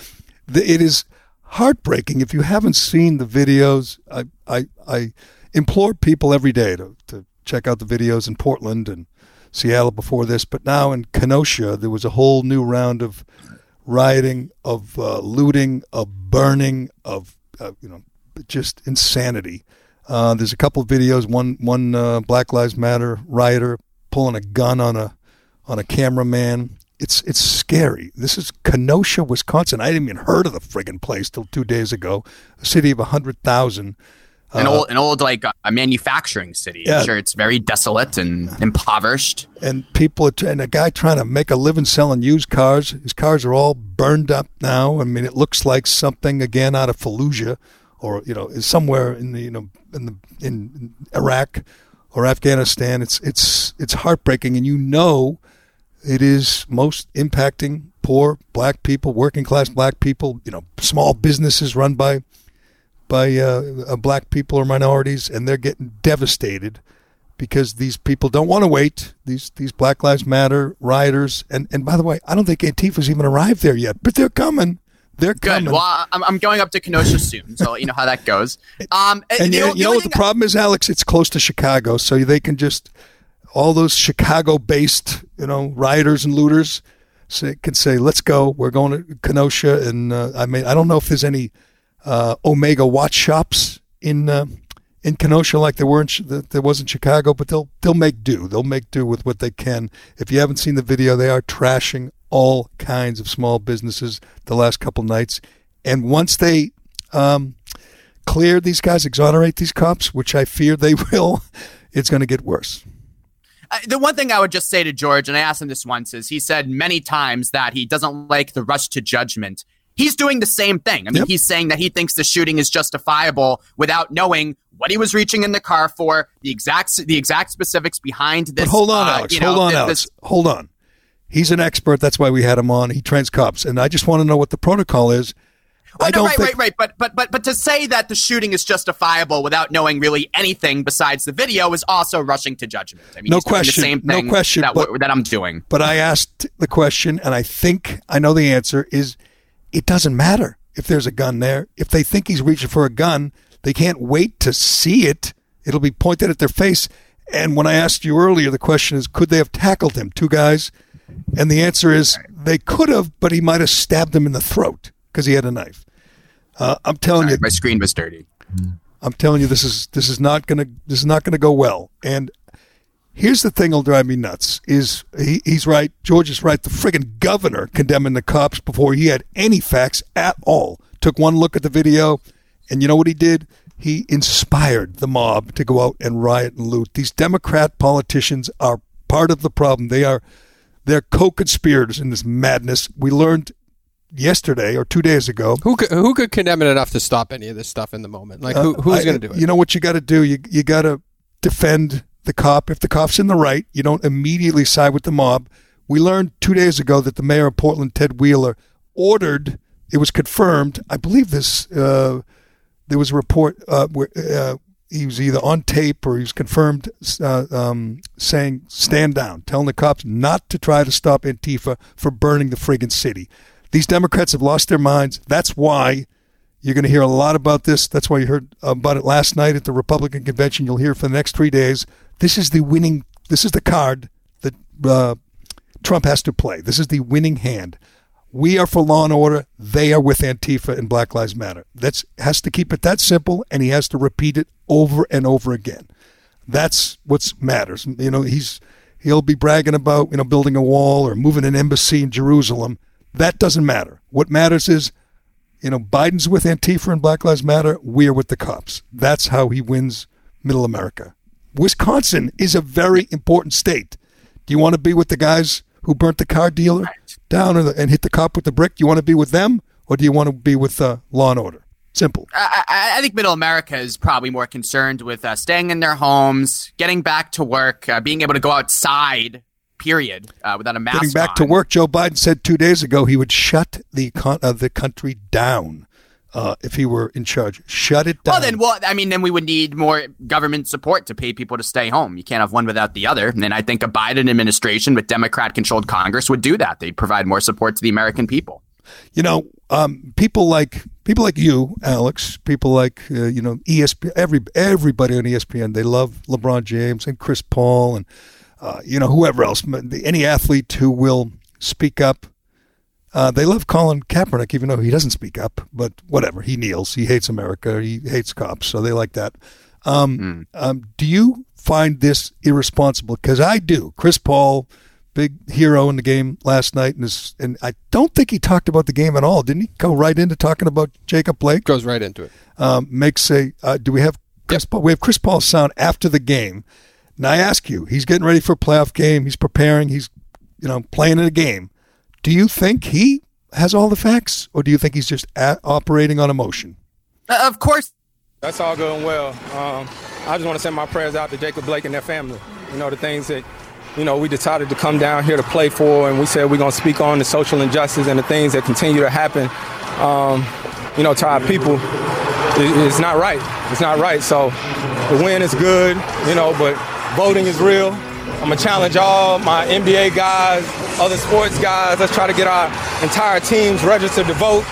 It is heartbreaking if you haven't seen the videos. I I, I implore people every day to, to check out the videos in Portland and Seattle before this, but now in Kenosha there was a whole new round of rioting, of uh, looting, of burning, of uh, you know just insanity. Uh, there's a couple of videos. One one uh, Black Lives Matter rioter pulling a gun on a on a cameraman. It's it's scary. This is Kenosha, Wisconsin. I hadn't even heard of the friggin' place till two days ago. A city of hundred thousand. An old, an old like a manufacturing city. Yeah. I'm sure it's very desolate and impoverished. and people are tr- and a guy trying to make a living selling used cars. His cars are all burned up now. I mean, it looks like something again out of Fallujah, or you know, is somewhere in the you know in the in Iraq or Afghanistan. It's it's it's heartbreaking, and you know, it is most impacting poor black people, working class black people. You know, small businesses run by by uh, uh, black people or minorities, and they're getting devastated because these people don't want to wait. These these Black Lives Matter rioters, and and by the way, I don't think Antifa's even arrived there yet, but they're coming. They're Good. coming. Well, I'm, I'm going up to Kenosha soon, so I'll let you know how that goes. Um, and the you, o- you know what the problem is, Alex? It's close to Chicago, so they can just all those Chicago-based, you know, rioters and looters say, can say, "Let's go. We're going to Kenosha." And uh, I mean, I don't know if there's any uh, Omega watch shops in uh, in Kenosha like there were in, Ch- that there was in Chicago, but they'll they'll make do. They'll make do with what they can. If you haven't seen the video, they are trashing all kinds of small businesses the last couple nights. And once they um, clear these guys, exonerate these cops, which I fear they will, it's going to get worse. Uh, the one thing I would just say to George, and I asked him this once, is he said many times that he doesn't like the rush to judgment. He's doing the same thing. I mean, Yep. he's saying that he thinks the shooting is justifiable without knowing what he was reaching in the car for, the exact the exact specifics behind this. But hold on, uh, Alex. you know, hold on, th- Alex. this- Hold on. He's an expert. That's why we had him on. He trains cops, and I just want to know what the protocol is. Oh, I no, don't right, think. right, right. But but but but to say that the shooting is justifiable without knowing really anything besides the video is also rushing to judgment. I mean, No question, The same no question, That, but- that I'm doing. But I asked the question, and I think I know the answer is it doesn't matter if there's a gun there. If they think he's reaching for a gun, they can't wait to see it. It'll be pointed at their face. And when I asked you earlier, the question is could they have tackled him? Two guys. And the answer is they could have, but he might have stabbed him in the throat because he had a knife. Uh, I'm telling you, My screen was dirty. I'm telling you, this is this is not gonna this is not gonna go well. And here's the thing that'll drive me nuts: is he, he's right, George is right. The friggin' governor condemning the cops before he had any facts at all. Took one look at the video, and you know what he did? He inspired the mob to go out and riot and loot. These Democrat politicians are part of the problem. They are they're co-conspirators in this madness. We learned yesterday or two days ago Who could, who could condemn it enough to stop any of this stuff in the moment? Like, who, uh, who's I- going to do it? You know what you got to do? You you got to defend the cop. If the cop's in the right, you don't immediately side with the mob. We learned two days ago that the mayor of Portland, Ted Wheeler, ordered it was confirmed. I believe this. Uh, there was a report uh, where uh, he was either on tape or he was confirmed uh, um, saying, "Stand down," telling the cops not to try to stop Antifa for burning the friggin' city. These Democrats have lost their minds. That's why you're going to hear a lot about this. That's why you heard about it last night at the Republican convention. You'll hear for the next three days. This is the winning. This is the card that uh, Trump has to play. This is the winning hand. We are for law and order. They are with Antifa and Black Lives Matter. That's has to keep it that simple, and he has to repeat it over and over again. That's what matters. You know, he's he'll be bragging about you know building a wall or moving an embassy in Jerusalem. That doesn't matter. What matters is, you know, Biden's with Antifa and Black Lives Matter. We're with the cops. That's how he wins Middle America. Wisconsin is a very important state. Do you want to be with the guys who burnt the car dealer down and hit the cop with the brick? You want to be with them, or do you want to be with uh, Law and Order? Simple. I, I, think Middle America is probably more concerned with uh, staying in their homes, getting back to work, uh, being able to go outside. Period. Uh, without a mask. Getting back on. to work. Joe Biden said two days ago he would shut the con- uh, the country down uh, if he were in charge. Shut it down. Well, then, well, I mean, then we would need more government support to pay people to stay home. You can't have one without the other. And I think a Biden administration with Democrat-controlled Congress would do that. They'd provide more support to the American people. You know, um, people like people like you, Alex. People like uh, you know ESPN. Every everybody on ESPN. They love LeBron James and Chris Paul and uh, you know whoever else. Any athlete who will speak up uh, they love Colin Kaepernick, even though he doesn't speak up. But whatever, he kneels. He hates America. He hates cops, so they like that. Um, mm. um, do you find this irresponsible? Because I do. Chris Paul, big hero in the game last night, and, this, and I don't think he talked about the game at all. Didn't he go right into talking about Jacob Blake? Goes right into it. Um, makes a. Uh, do we have Chris yep. Paul? We have Chris Paul's sound after the game. Now I ask you, he's getting ready for a playoff game. He's preparing. He's you know playing in a game. Do you think he has all the facts, or do you think he's just operating on emotion? Uh, of course. That's all going well. Um, I just want to send my prayers out to Jacob Blake and their family. You know, the things that, you know, we decided to come down here to play for, and we said we're going to speak on the social injustice and the things that continue to happen, um, you know, to our people. it's not right. It's not right. So the win is good, you know, but voting is real. I'm gonna challenge all my NBA guys, other sports guys. Let's try to get our entire teams registered to vote.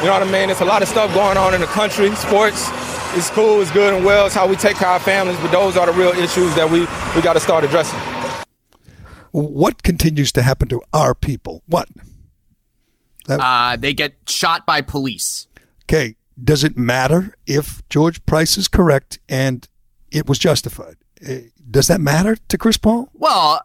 You know what I mean? There's a lot of stuff going on in the country. Sports is cool, it's good and well. It's how we take care of our families, but those are the real issues that we, we got to start addressing. What continues to happen to our people? What? That- uh, they get shot by police. Okay. Does it matter if George Price is correct and it was justified? Eh, does that matter to Chris Paul? Well,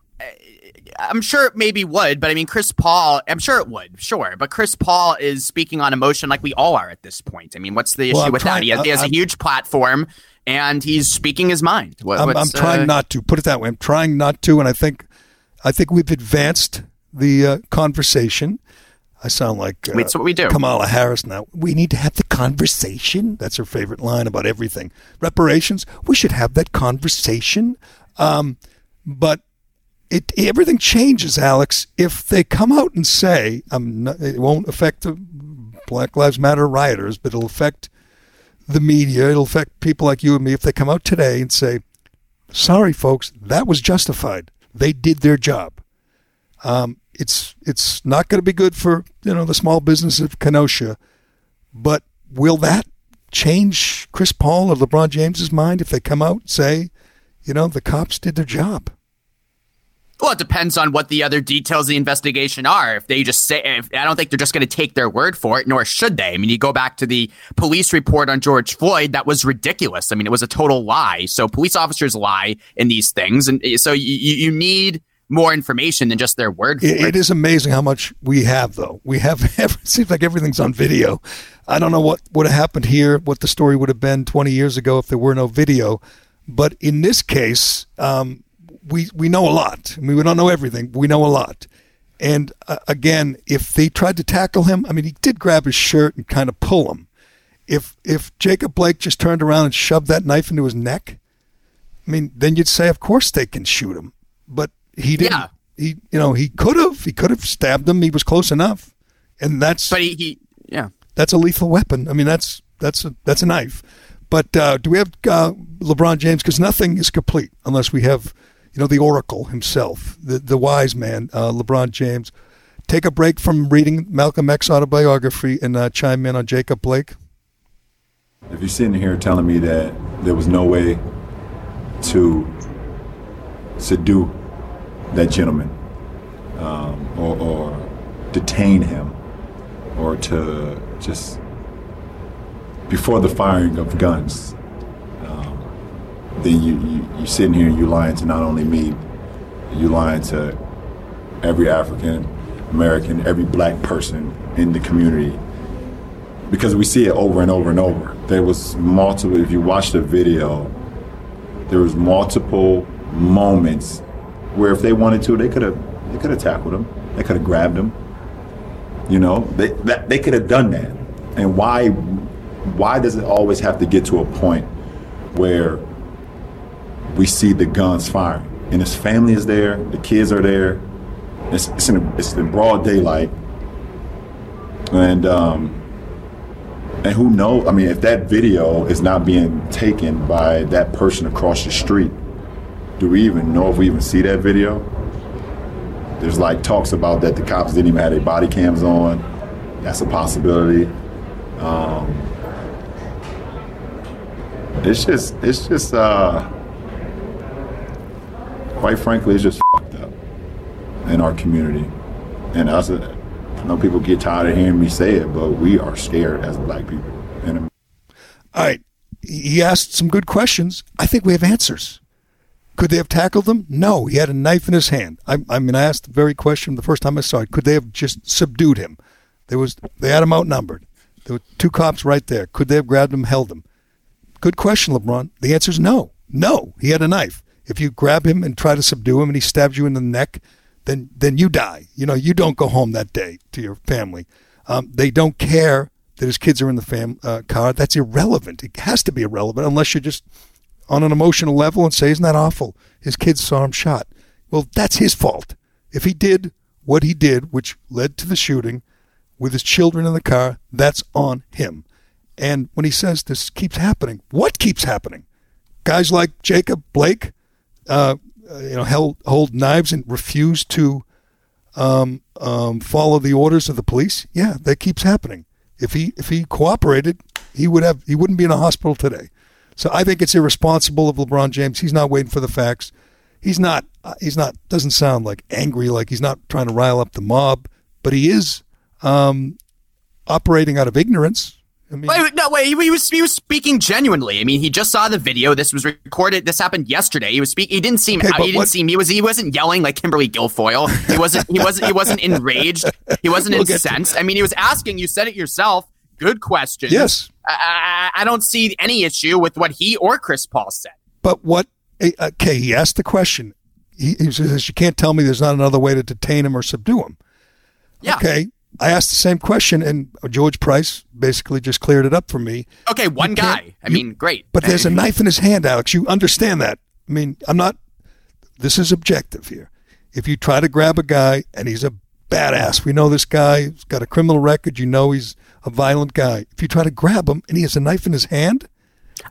I'm sure it maybe would, but I mean, Chris Paul, I'm sure it would, sure. But Chris Paul is speaking on emotion like we all are at this point. I mean, what's the issue well, with trying, that? He has, he has a huge platform and he's speaking his mind. What, I'm, I'm, trying uh, not to put it that way. I'm trying not to, and I think, I think we've advanced the uh, conversation. I sound like uh, what we do. Kamala Harris now. We need to have the conversation. That's her favorite line about everything. Reparations. We should have that conversation. Um, but it everything changes, Alex, if they come out and say, not, it won't affect the Black Lives Matter rioters, but it'll affect the media. It'll affect people like you and me if they come out today and say, sorry, folks, that was justified. They did their job. Um, it's it's not going to be good for you know the small business of Kenosha, but will that change Chris Paul or LeBron James's mind if they come out and say, you know, the cops did their job? Well, it depends on what the other details of the investigation are. If they just say, if, I don't think they're just going to take their word for it, nor should they. I mean, you go back to the police report on George Floyd, that was ridiculous. I mean, it was a total lie. So police officers lie in these things. And so you, you need more information than just their word it, it is amazing how much we have, though. We have, it seems like everything's on video. I don't know what would have happened here, what the story would have been 20 years ago if there were no video. But in this case, um, we, we know a lot. I mean, we don't know everything, we know a lot. And uh, again, if they tried to tackle him, I mean, he did grab his shirt and kind of pull him. If if Jacob Blake just turned around and shoved that knife into his neck, I mean, then you'd say, of course they can shoot him. But he didn't. Yeah. He, you know, he could have. He could have stabbed him. He was close enough, and that's. But he, he Yeah. That's a lethal weapon. I mean, that's that's a, that's a knife. But uh, do we have uh, LeBron James? Because nothing is complete unless we have, you know, the Oracle himself, the the wise man, uh, LeBron James. Take a break from reading Malcolm X autobiography and uh, chime in on Jacob Blake. If you're sitting here telling me that there was no way to subdue that gentleman um, or, or detain him or to just before the firing of guns, then you, you, you're sitting here and you're lying to not only me, you're lying to every African American, every black person in the community because we see it over and over and over. There was multiple. If you watch the video, there was multiple moments where if they wanted to, they could have they could have tackled him. They could have grabbed him. You know, they that, they could have done that. And why why does it always have to get to a point where we see the guns firing and his family is there, the kids are there. It's it's in, it's in broad daylight, and um, and who knows? I mean, if that video is not being taken by that person across the street, do we even know if we even see that video? There's like talks about that the cops didn't even have their body cams on. That's a possibility. Um, it's just, it's just, uh, quite frankly, it's just fucked up in our community. And us, I know people get tired of hearing me say it, but we are scared as black people. All right. He asked some good questions. I think we have answers. Could they have tackled him? No. He had a knife in his hand. I, I mean, I asked the very question the first time I saw it. Could they have just subdued him? There was they had him outnumbered. There were two cops right there. Could they have grabbed him, held him? Good question, LeBron. The answer is no. No. He had a knife. If you grab him and try to subdue him and he stabs you in the neck, then then you die. You know, you don't go home that day to your family. Um, they don't care that his kids are in the fam uh, car. That's irrelevant. It has to be irrelevant unless you're just on an emotional level and say, "Isn't that awful?" His kids saw him shot. Well, that's his fault. If he did what he did, which led to the shooting, with his children in the car, that's on him. And when he says this keeps happening, what keeps happening? Guys like Jacob Blake, uh, you know, held, hold knives and refuse to um, um, follow the orders of the police. Yeah, that keeps happening. If he if he cooperated, he would have he wouldn't be in a hospital today. So I think it's irresponsible of LeBron James. He's not waiting for the facts. He's not. uh, He's not. Doesn't sound like angry. Like he's not trying to rile up the mob. But he is um, operating out of ignorance. I mean, Wait, no, wait. He, he was he was speaking genuinely. I mean, he just saw the video. This was recorded. This happened yesterday. He was speaking. He didn't seem. Okay, he didn't what- seem. He was. He wasn't yelling like Kimberly Guilfoyle. He wasn't. He wasn't. He wasn't enraged. He wasn't We'll incensed. I mean, he was asking. You said it yourself. Good question. Yes. I, I, I don't see any issue with what he or Chris Paul said. But what? eh, Okay, he asked the question. He, he says, "You can't tell me there's not another way to detain him or subdue him." Yeah. Okay, I asked the same question, and George Price basically just cleared it up for me. Okay, one guy. I mean, great. But there's a knife in his hand, Alex. You understand that? I mean, I'm not. This is objective here. If you try to grab a guy and he's a badass, we know this guy. He's got a criminal record. You know he's a violent guy. If you try to grab him and he has a knife in his hand,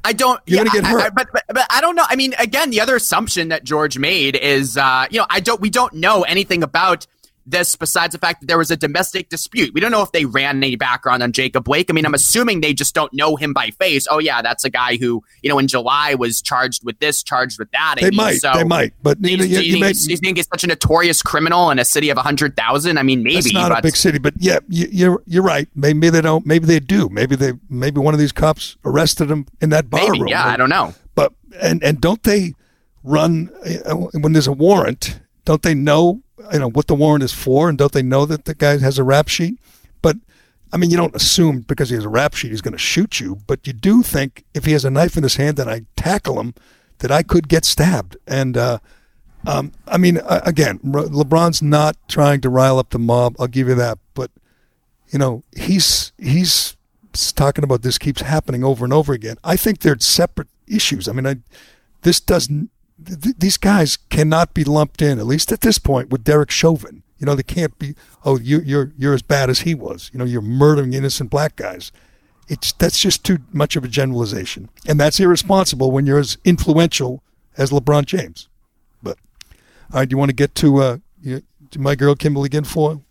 I don't. You're yeah, gonna get I- hurt. I- but, but but I don't know. I mean, again, the other assumption that George made is, uh, you know, I don't. We don't know anything about this besides the fact that there was a domestic dispute. We don't know if they ran any background on Jacob Blake. I mean, I'm assuming they just don't know him by face. Oh yeah, that's a guy who you know in July was charged with this, charged with that. I they mean, might. So they might. But Do you, you, know, you, you may, he's- he's such a notorious criminal in a city of hundred thousand? I mean, maybe. It's not but a big city, but yeah, you, you're you're right. Maybe they don't. Maybe they do. Maybe they. Maybe one of these cops arrested him in that bar maybe. room. Yeah, I don't know. But and and don't they run uh, when there's a warrant? Don't they know you know what the warrant is for, and don't they know that the guy has a rap sheet? But I mean, you don't assume because he has a rap sheet he's going to shoot you, but you do think if he has a knife in his hand and I tackle him, that I could get stabbed. And uh, um, I mean, again, LeBron's not trying to rile up the mob. I'll give you that, but you know, he's he's talking about this keeps happening over and over again. I think they're separate issues. I mean, I, this doesn't. Th- th- these guys cannot be lumped in, at least at this point, with Derek Chauvin. You know, they can't be. Oh, you, you're you're as bad as he was. You know, you're murdering innocent black guys. It's that's just too much of a generalization, and that's irresponsible when you're as influential as LeBron James. But all right, do you want to get to uh, you, to my girl Kimberly Guilfoyle?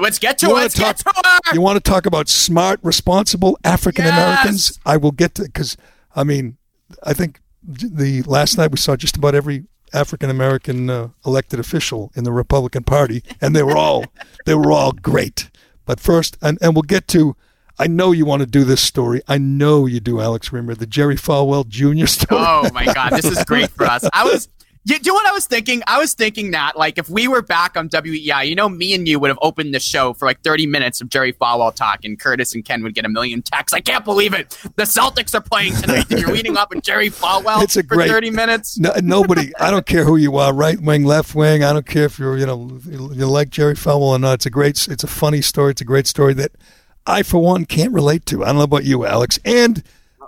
Let's get to You it. Let's get talk- to her. You want to talk about smart, responsible African Americans? Yes! I will get to because I mean, I think the last night we saw just about every African American uh, elected official in the Republican Party, and they were all they were all great. But first, and, and we'll get to. I know you want to do this story. I know you do, Alex Reimer, the Jerry Falwell Jr. story. Oh my god, this is great for us. I was you do what I was thinking? I was thinking that like if we were back on WEEI, you know, me and you would have opened the show for like 30 minutes of Jerry Falwell talk, and Curtis and Ken would get a million texts. I can't believe it. The Celtics are playing tonight, and you're reading up with Jerry Falwell It's a for great- 30 minutes. No, nobody. I don't care who you are, right wing, left wing. I don't care if you're, you know, you like Jerry Falwell or not. It's a great, it's a funny story. It's a great story that I, for one, can't relate to. I don't know about you, Alex. And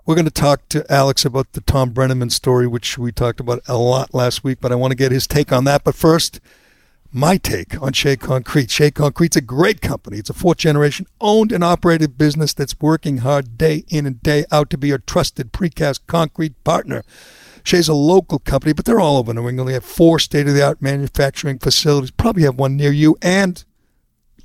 we're going to talk to Alex about the Thom Brennaman story, which we talked about a lot last week. But I want to get his take on that. But first, my take on Shea Concrete. Shea Concrete's a great company. It's a fourth generation owned and operated business that's working hard day in and day out to be a trusted precast concrete partner. Shea's a local company, but they're all over New England. They have four state of the art manufacturing facilities, probably have one near you. And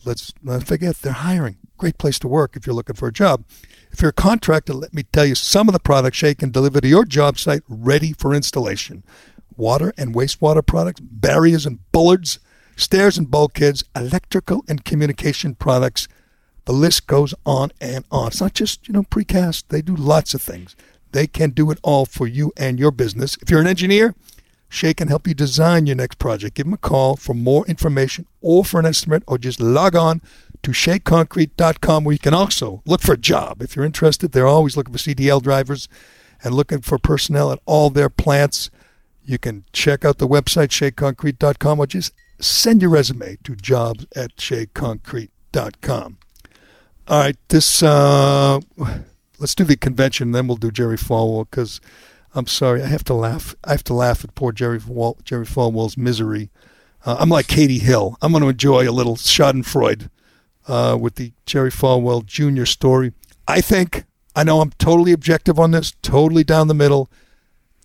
let's not forget, they're hiring. Great place to work if you're looking for a job. If you're a contractor, let me tell you some of the products Shea can deliver to your job site ready for installation. Water and wastewater products, barriers and bollards, stairs and bulkheads, electrical and communication products. The list goes on and on. It's not just, you know, precast. They do lots of things. They can do it all for you and your business. If you're an engineer, Shea can help you design your next project. Give them a call for more information or for an estimate, or just log on to sheaconcrete.com where you can also look for a job. If you're interested, they're always looking for CDL drivers and looking for personnel at all their plants. You can check out the website, sheaconcrete.com, or just send your resume to jobs at sheaconcrete.com. All right, this, uh, let's do the convention, then we'll do Jerry Falwell because I'm sorry, I have to laugh. I have to laugh at poor Jerry Wal- Jerry Falwell's misery. Uh, I'm like Katie Hill. I'm going to enjoy a little Schadenfreude uh, with the Jerry Falwell Jr. story. I think I know I'm totally objective on this, totally down the middle.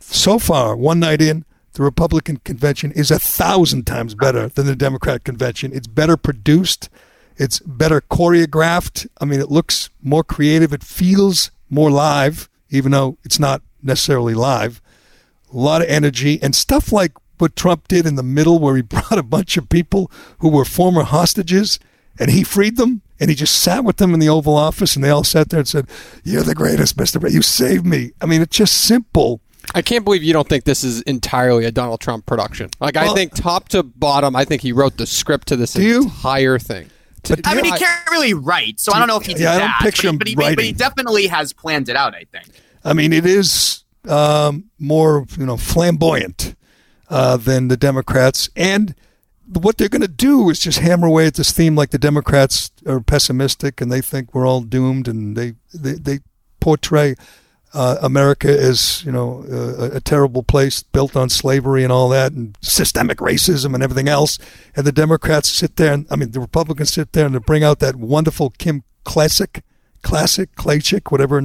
So far, one night in, the Republican convention is a thousand times better than the Democrat convention. It's better produced. It's better choreographed. I mean, it looks more creative. It feels more live, even though it's not necessarily live. A lot of energy and stuff like what Trump did in the middle, where he brought a bunch of people who were former hostages and he freed them and he just sat with them in the Oval Office and they all sat there and said, You're the greatest, Mr. President. You saved me. I mean, it's just simple. I can't believe you don't think this is entirely a Donald Trump production. Like, I think top to bottom, I think he wrote the script to this Do you? entire thing. But I mean, he I- can't really write, so I don't know if he did Yeah, I don't that. picture but, he, him but, he, but he definitely has planned it out. I think. I mean, it is um, more you know flamboyant uh, than the Democrats, and what they're going to do is just hammer away at this theme. Like the Democrats are pessimistic and they think we're all doomed, and they they, they portray uh, America as you know a, a terrible place built on slavery and all that, and systemic racism and everything else. And the Democrats sit there, and I mean the Republicans sit there and they bring out that wonderful Kim Classic, Classic Klacik, whatever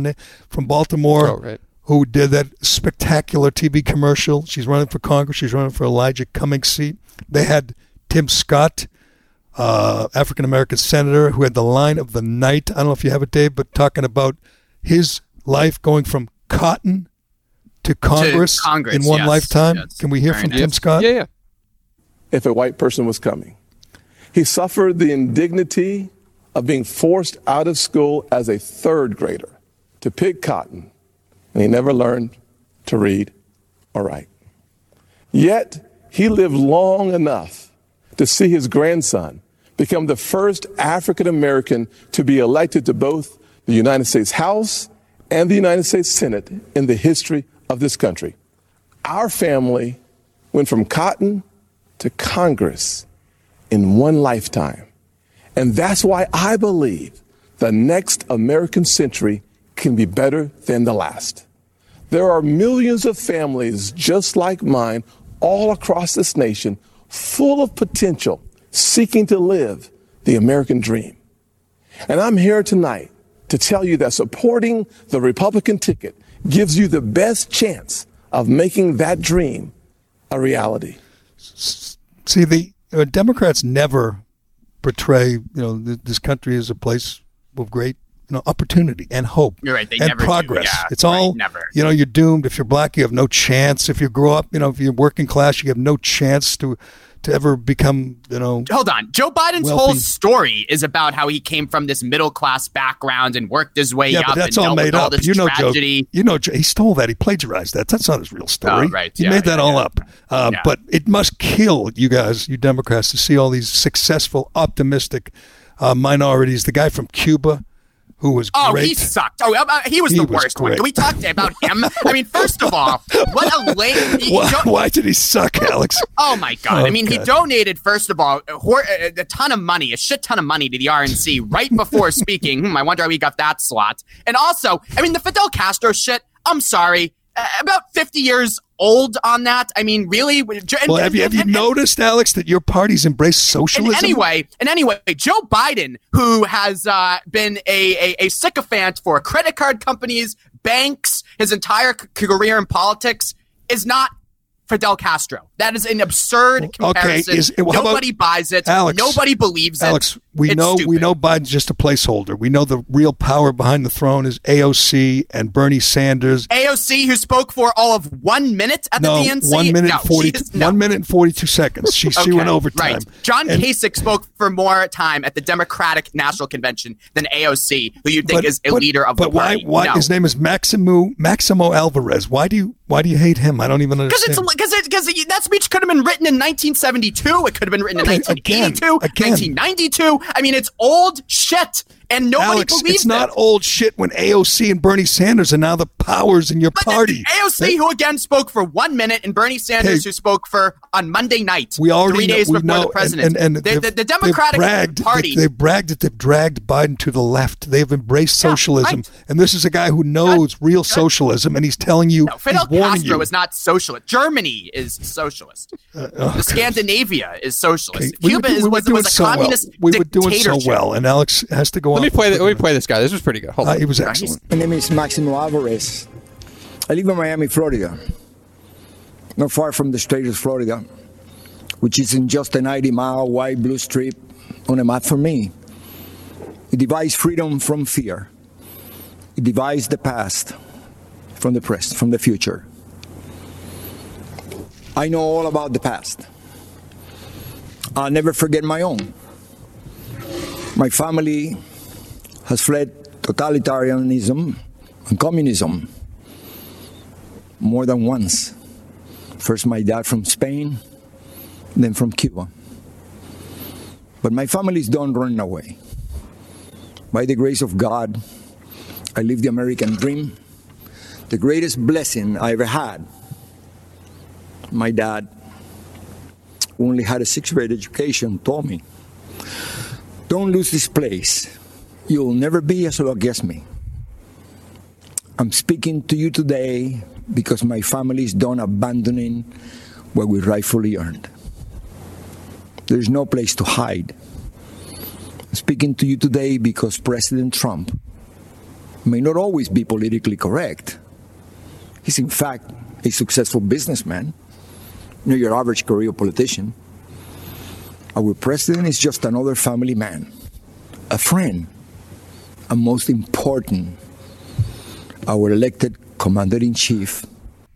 from Baltimore Oh, right. who did that spectacular TV commercial. She's running for Congress. She's running for Elijah Cummings' seat. They had Tim Scott, uh, African American senator, who had the line of the night. I don't know if you have it, Dave, but talking about his life going from cotton to Congress, Congress, in one yes, lifetime. yes. Can we hear Very from nice. Tim Scott? Yeah, yeah. if a white person was coming. He suffered the indignity of being forced out of school as a third grader to pick cotton, and he never learned to read or write. Yet, he lived long enough to see his grandson become the first African American to be elected to both the United States House and the United States Senate in the history of this country. Our family went from cotton to Congress in one lifetime. And that's why I believe the next American century can be better than the last. There are millions of families just like mine all across this nation, full of potential seeking to live the American dream. And I'm here tonight to tell you that supporting the Republican ticket gives you the best chance of making that dream a reality. See, the uh, Democrats never portray, you know, th- this country as a place of great, opportunity and hope You're right, they and never progress. yeah, it's all, never. you know, you're doomed. If you're black, you have no chance. If you grow up, you know, if you're working class, you have no chance to to ever become, you know, Hold on. Joe Biden's Wealthy. whole story is about how he came from this middle class background and worked his way yeah, up but that's all made up. this You know, tragedy. Joe. You know, he stole that. He plagiarized that. That's not his real story. Oh, right. He Yeah, made that yeah, all up. Uh. But it must kill you guys, you Democrats, to see all these successful, optimistic uh, minorities. The guy from Cuba, who was Oh, great. he sucked. Oh, uh, he was He the was worst one. great. Can we talk about him? I mean, first of all, what a lame. he- why, why did he suck, Alex? Oh my god! Oh, I mean, he donated first of all a, a ton of money, a shit ton of money to the RNC right before speaking. Hmm, I wonder how he got that slot. And also, I mean, the Fidel Castro shit. I'm sorry, uh, about 50 years old on that. I mean, really? And- Well, have you have you and- noticed, Alex, that your party's embraced socialism? and anyway, and anyway, Joe Biden, who has uh, been a, a, a sycophant for credit card companies, banks, his entire c- career in politics, is not Fidel Castro. That is an absurd Okay, comparison. is- how about- Nobody buys it. Alex, Nobody believes it. Alex, we It's know we know Biden's just a placeholder. We know the real power behind the throne is AOC and Bernie Sanders. AOC, who spoke for all of one minute at No, the DNC. one minute no, and forty. is- no. One minute and forty-two seconds. She she went overtime. Right. John And- Kasich spoke for more time at the Democratic National Convention than AOC, who you think is a leader of but the party. why? His name is Maximo Maximo Alvarez? Why do you why do you hate him? I don't even Because understand. it's because because that speech could have been written in 1972. It could have been written in 1982, again, again. 1992. I mean, it's old shit, and nobody Alex, believes it's not old shit when AOC and Bernie Sanders are now the powers in your But party. AOC, They- who again spoke for one minute, and Bernie Sanders, Okay. who spoke for on Monday night, we already three days we before know, the president. And, and, and the, the, Democratic bragged, Party. They, have bragged that they've dragged Biden to the left. They've embraced Yeah, socialism, right. and this is a guy who knows real socialism, and he's telling you, No, Fidel Castro you. is not socialist. Germany is socialist. Uh, oh, the Scandinavia is socialist. Okay, Cuba is, we were was, was a so well. communist We were doing so well, and Alex has to go. Let me play. The, let me play this guy. This was pretty good. Hold Uh, on. he was he's- excellent. My name is Maximo Alvarez. I live in Miami, Florida, not far from the state of Florida, which is in just a 90 mile wide blue strip on a map for me. It divides freedom from fear. It divides the past from the present, from the future. I know all about the past. I'll never forget my own. My family has fled totalitarianism and communism more than once. First, my dad from Spain, then from Cuba. But my families don't run away. By the grace of God, I live the American dream. The greatest blessing I ever had. My dad, only had a sixth grade education, told me, Don't lose this place. You'll never be as long as me. I'm speaking to you today because my family is done abandoning what we rightfully earned. There's no place to hide. I'm speaking to you today because President Trump may not always be politically correct. He's, in fact, a successful businessman, not your average career politician. Our president is just another family man, a friend, and most important, our elected commander in chief.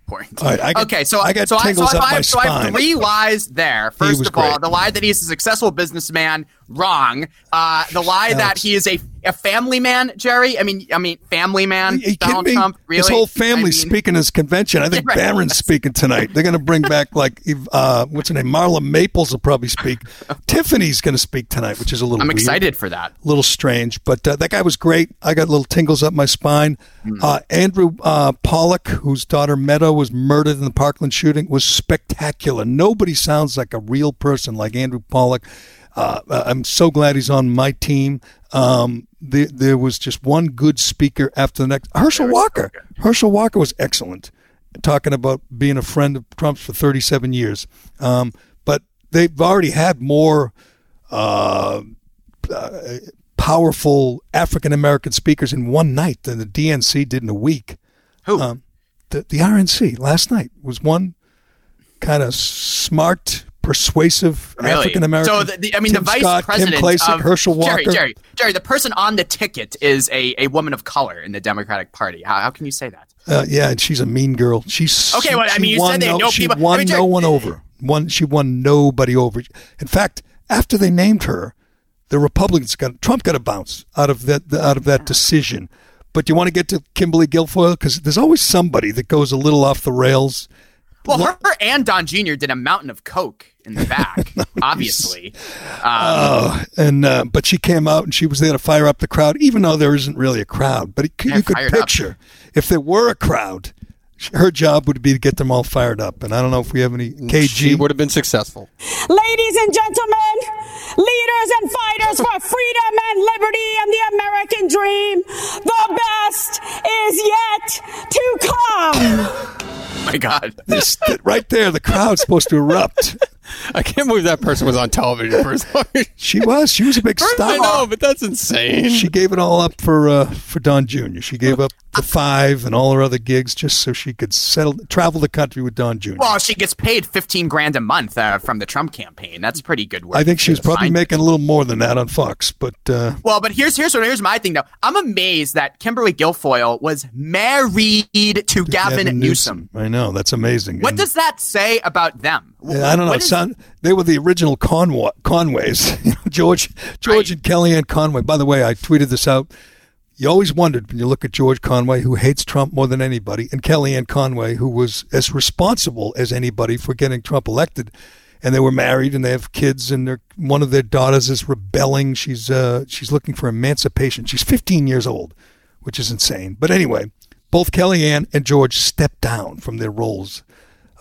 Point. All right, I got- okay, so I got so, I, so, tingles if up I, my so I have spine. three lies there. First of all, great. the lie that he's a successful businessman, wrong. Uh, the lie that he is a, a family man, Jerry. I mean, I mean, family man. Donald me? Trump. Really? His whole I family's mean, speaking his convention. I think Right. Barron's speaking tonight. They're going to bring back like uh, what's her name? Marla Maples will probably speak. Tiffany's going to speak tonight, which is a little. I'm weird, excited for that. A little strange, but uh, that guy was great. I got little tingles up my spine. Uh, Andrew uh, Pollock, whose daughter Meadow was murdered in the Parkland shooting, was spectacular. Nobody sounds like a real person like Andrew Pollock. Uh, I'm so glad he's on my team. Um, there, there was just one good speaker after the next. Herschel Walker. Herschel Walker was excellent, talking about being a friend of Trump's for 37 years. Um, but they've already had more uh, uh, powerful African American speakers in one night than the DNC did in a week. Who? Um, the, the RNC last night was one kind of smart, persuasive Really? African American. So, the, the, I mean, Tim the vice Scott, president Kim Klacik, of Herschel Walker. Jerry, Jerry, Jerry, the person on the ticket is a, a woman of color in the Democratic Party. How, how can you say that? Uh, yeah, and she's a mean girl. She's Okay, well, I mean, you said they no, know she won I mean, no one over. One, she won nobody over. In fact, after they named her, the Republicans got Trump got a bounce out of that out of that decision. But you want to get to Kimberly Guilfoyle because there's always somebody that goes a little off the rails. Well, her, her and Don Jr. did a mountain of coke in the back, obviously. Um, Oh, and uh, but she came out and she was there to fire up the crowd, even though there isn't really a crowd. But it, you could fired up. picture if there were a crowd, her job would be to get them all fired up. And I don't know if we have any KG. She would have been successful. Ladies and gentlemen, leaders and fighters for freedom and liberty and the American dream, the best is yet to come. my God. This, right there, the crowd's supposed to erupt. I can't believe that person was on television for as long as She was. She was a big star. I know, but that's insane. She gave it all up for uh, for Don Jr. She gave up the five and all her other gigs just so she could settle travel the country with Don Jr. Well, she gets paid 15 grand a month uh, from the Trump campaign. That's pretty good work. I think she was probably find- making a little more than that on Fox, but uh, Well, but here's here's what here's my thing though. I'm amazed that Kimberly Guilfoyle was married to Gavin, Gavin Newsom. I know that's amazing. What And- does that say about them? Yeah, I don't know. Sound, they were the original Conwa- Conways. George, George and Kellyanne Conway. By the way, I tweeted this out. You always wondered when you look at George Conway, who hates Trump more than anybody, and Kellyanne Conway, who was as responsible as anybody for getting Trump elected. And they were married, and they have kids, and one of their daughters is rebelling. She's uh, she's looking for emancipation. She's 15 years old, which is insane. But anyway, both Kellyanne and George stepped down from their roles